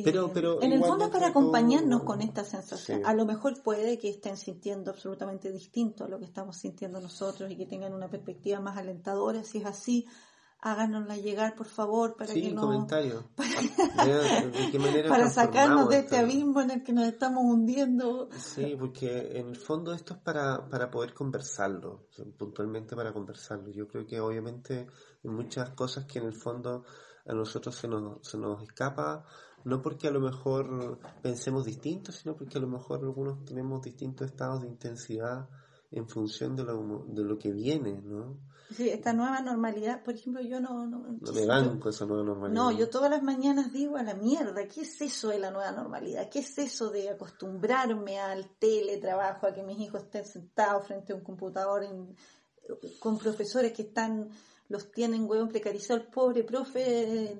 eh, Pero- pero en el fondo es para todo- acompañarnos con esta sensación. Sí. A lo mejor puede que estén sintiendo absolutamente distinto a lo que estamos sintiendo nosotros y que tengan una perspectiva más alentadora. Si es así, háganosla llegar, por favor, para sí, que no... comentario. Vean de qué manera Para sacarnos de este esto. abismo en el que nos estamos hundiendo. Sí, porque en el fondo esto es para, para poder conversarlo, o sea, puntualmente para conversarlo. Yo creo que obviamente hay muchas cosas que en el fondo a nosotros se nos, se nos escapa, no porque a lo mejor pensemos distinto, sino porque a lo mejor algunos tenemos distintos estados de intensidad en función de lo, de lo que viene, ¿no? Sí, esta nueva normalidad, por ejemplo, yo no... No, No me banco esa nueva normalidad. no, yo todas las mañanas digo a la mierda, ¿qué es eso de la nueva normalidad? ¿Qué es eso de acostumbrarme al teletrabajo, a que mis hijos estén sentados frente a un computador en- con profesores que están los tienen, huevón, precarizado. El pobre profe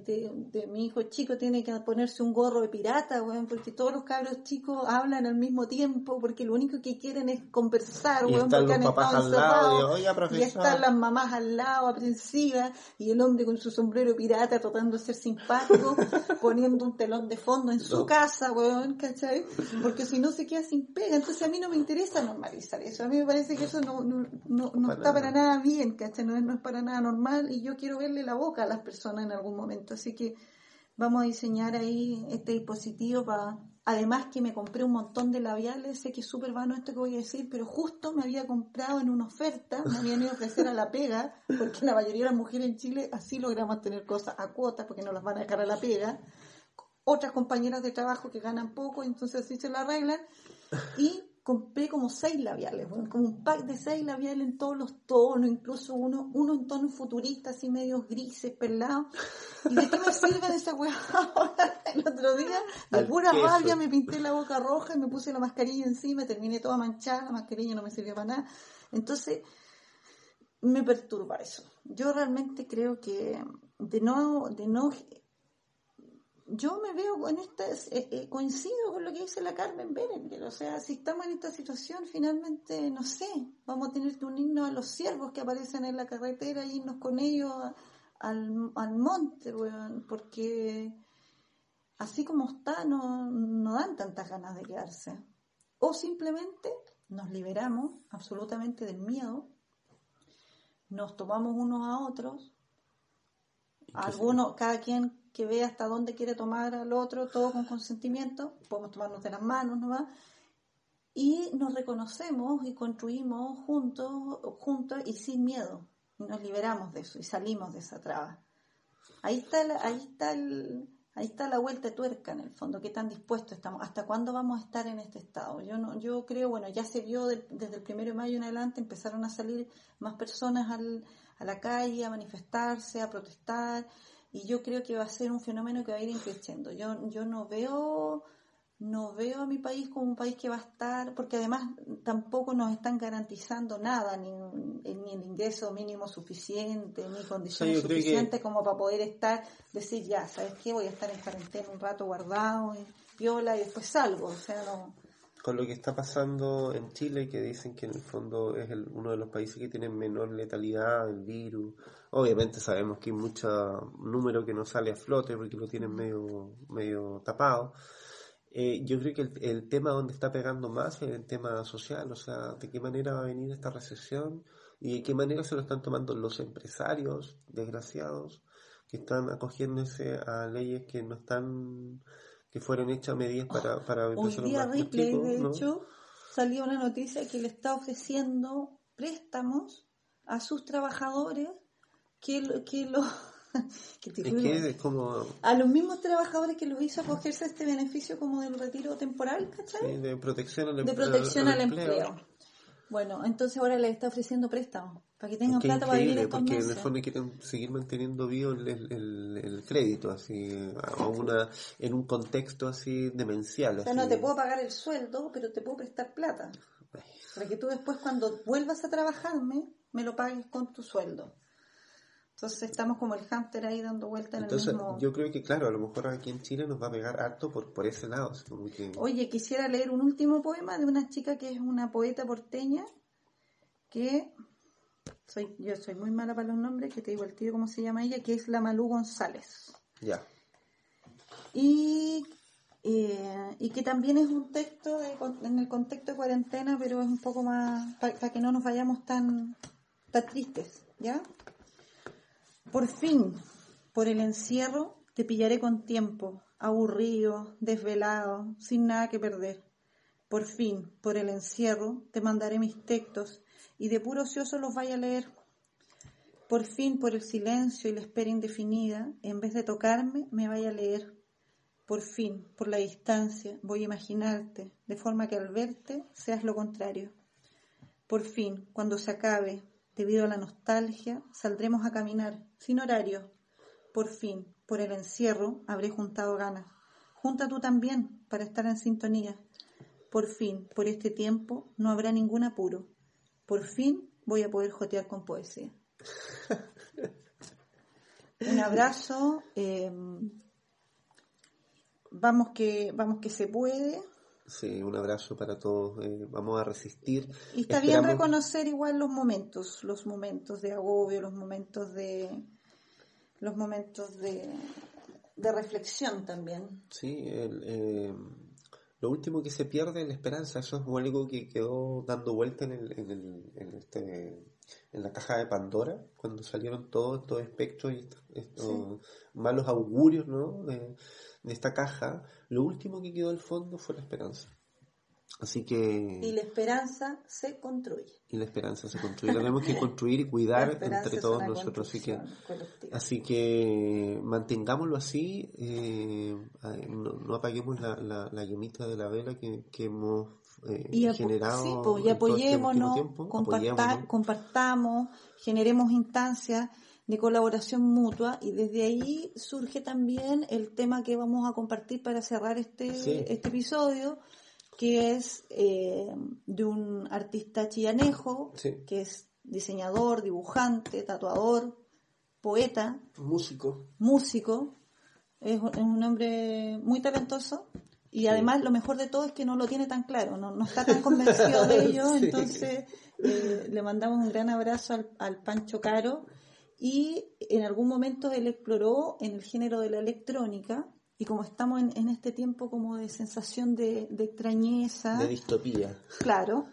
de, de mi hijo chico tiene que ponerse un gorro de pirata, huevón, porque todos los cabros chicos hablan al mismo tiempo, porque lo único que quieren es conversar, huevón, porque han estado al lado, y, encerrados. oiga, Y están las mamás al lado, aprensivas, y el hombre con su sombrero pirata tratando de ser simpático, poniendo un telón de fondo en su casa, weón, ¿cachai? Porque si no se queda sin pega. Entonces a mí no me interesa normalizar eso. A mí me parece que eso no, no, no, no Para está para nada. bien, ¿cachai? No no es para nada normal y yo quiero verle la boca a las personas en algún momento. Así que vamos a diseñar ahí este dispositivo para Además que me compré un montón de labiales, sé que es súper vano esto que voy a decir, pero justo me había comprado en una oferta, me habían ido a ofrecer a la pega, porque la mayoría de las mujeres en Chile así logramos tener cosas a cuotas, porque no las van a dejar a la pega. Otras compañeras de trabajo que ganan poco, entonces así se la arreglan. Y compré como seis labiales, como un pack de seis labiales en todos los tonos, incluso uno, uno en tonos futuristas, así medios grises, pelados. ¿Y de qué me sirven esa weá El otro día, de pura rabia, me pinté la boca roja y me puse la mascarilla encima, terminé toda manchada, la mascarilla no me sirvió para nada. Entonces, me perturba eso. Yo realmente creo que de no, de no yo me veo con esta, eh, eh, coincido con lo que dice la Carmen Berenguer, o sea, si estamos en esta situación, finalmente, no sé, vamos a tener que unirnos a los ciervos que aparecen en la carretera y irnos con ellos al, al, monte, porque así como está, no, no dan tantas ganas de quedarse. O simplemente nos liberamos absolutamente del miedo, nos tomamos unos a otros, algunos, cada quien que ve hasta dónde quiere tomar al otro, todo con consentimiento, podemos tomarnos de las manos nomás, y nos reconocemos y construimos juntos, juntos y sin miedo, y nos liberamos de eso y salimos de esa traba. Ahí está, ahí está ahí está la vuelta de tuerca en el fondo, qué tan dispuestos estamos, hasta cuándo vamos a estar en este estado. Yo no, yo creo, bueno, ya se vio desde el primero de mayo en adelante, empezaron a salir más personas al, a la calle, a manifestarse, a protestar, y yo creo que va a ser un fenómeno que va a ir creciendo. Yo, yo no veo no veo a mi país como un país que va a estar, porque además tampoco nos están garantizando nada, ni, ni el ingreso mínimo suficiente, ni condiciones suficientes como para poder estar, decir ya, ¿sabes qué? Voy a estar en cuarentena un rato guardado, y viola y después salgo, o sea, no con lo que está pasando en Chile, que dicen que en el fondo es el, uno de los países que tiene menor letalidad del virus. Obviamente sabemos que hay mucho número que no sale a flote porque lo tienen medio, medio tapado. Eh, yo creo que el, el, tema donde está pegando más es el tema social, o sea, de qué manera va a venir esta recesión y de qué manera se lo están tomando los empresarios desgraciados que están acogiéndose a leyes que no están que fueron hechas medidas para, para Hoy día Ripley, de hecho, salió una noticia que le está ofreciendo préstamos a sus trabajadores que, que lo... que como... A los mismos trabajadores que los hizo acogerse a este beneficio como del retiro temporal, ¿cachai? Sí, de protección al, de protección al, empleo. Bueno, entonces ahora le está ofreciendo préstamos para que tengan plata para vivir estos porque en el fondo quieren seguir manteniendo vivo el, el, crédito, así, a una, en un contexto así demencial. O sea, no te puedo pagar el sueldo, pero te puedo prestar plata. Para que tú después cuando vuelvas a trabajarme, me lo pagues con tu sueldo. Entonces estamos como el hamster ahí dando vuelta en el mismo... Yo creo que, claro, a lo mejor aquí en Chile nos va a pegar harto por, por ese lado. Oye, quisiera leer un último poema de una chica que es una poeta porteña que... Soy, yo soy muy mala para los nombres, que te digo el tío cómo se llama ella, que es la Malú González. Ya. Y, eh, y que también es un texto en el contexto de cuarentena, pero es un poco más, para que no nos vayamos tan, tan tristes, ¿ya? Por fin, por el encierro, te pillaré con tiempo, aburrido, desvelado, sin nada que perder. Por fin, por el encierro, te mandaré mis textos y de puro ocioso los vaya a leer. Por fin, por el silencio y la espera indefinida, en vez de tocarme, me vaya a leer. Por fin, por la distancia, voy a imaginarte, de forma que al verte seas lo contrario. Por fin, cuando se acabe, Debido a la nostalgia, saldremos a caminar, sin horario. Por fin, por el encierro, habré juntado ganas. Junta tú también, para estar en sintonía. Por fin, por este tiempo, no habrá ningún apuro. Por fin voy a poder jotear con poesía. Un abrazo. Eh, vamos que vamos que se puede. Sí, un abrazo para todos. Eh, vamos a resistir. Y está bien reconocer igual los momentos, los momentos de agobio, los momentos de los momentos de, de reflexión también. Sí, eh, lo último que se pierde es la esperanza. Eso es algo que quedó dando vuelta en, el, en, el, en este en la caja de Pandora, cuando salieron todos estos espectros y estos, malos augurios ¿no? de, de esta caja, lo último que quedó al fondo fue la esperanza. Así que... Y la esperanza se construye. Y la esperanza se construye. La tenemos que construir y cuidar entre todos nosotros. Así que, así que mantengámoslo así. Eh, no, apaguemos la, la, la, llamita de la vela que, que hemos eh, generado. Sí, pues, y este apoyémonos, compartamos, generemos instancias de colaboración mutua y desde ahí surge también el tema que vamos a compartir para cerrar este, este episodio que es eh, de un artista chillanejo, que es diseñador, dibujante, tatuador, poeta. Músico. Músico. Es, un hombre muy talentoso. Y además lo mejor de todo es que no lo tiene tan claro, no, está tan convencido de ello, entonces eh, le mandamos un gran abrazo al, al Pancho Caro y en algún momento él exploró en el género de la electrónica y como estamos en, este tiempo como de sensación de, extrañeza. De distopía. Claro.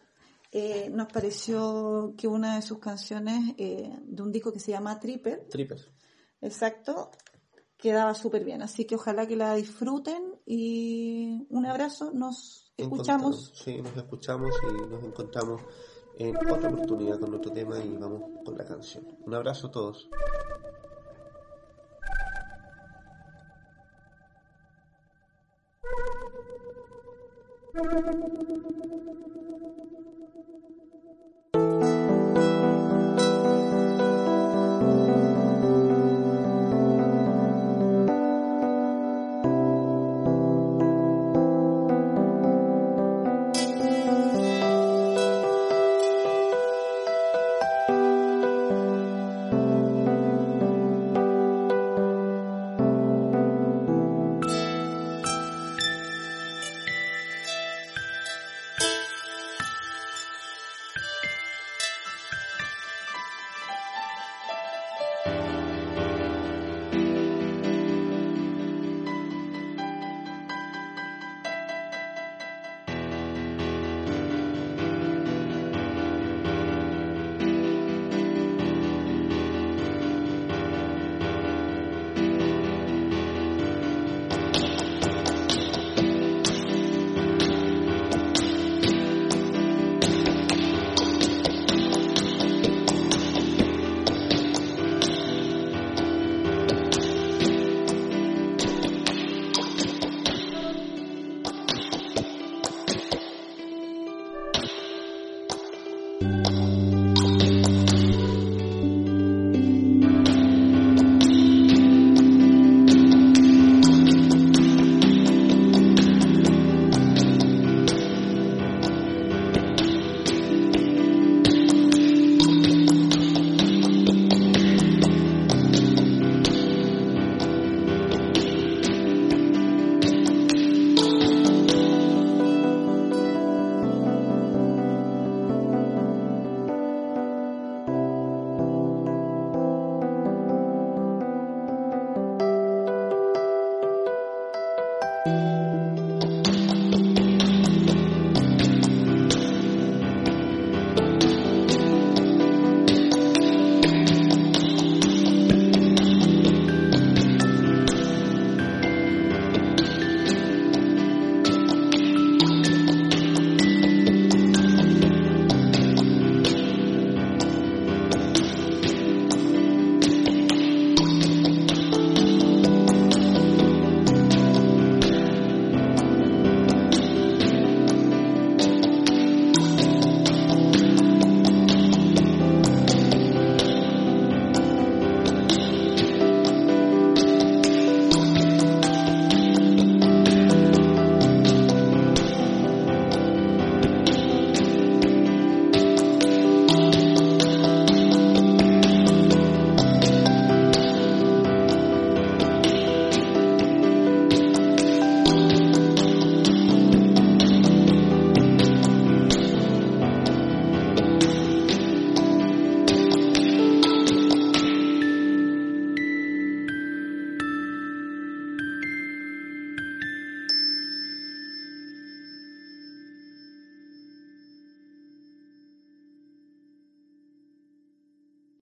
Eh, nos pareció que una de sus canciones eh, de un disco que se llama Tripper. Tripper. Exacto. Quedaba súper bien. Así que ojalá que la disfruten y un abrazo. Nos escuchamos. Sí, nos escuchamos y nos encontramos en otra oportunidad con otro tema y vamos con la canción. Un abrazo a todos. Bye.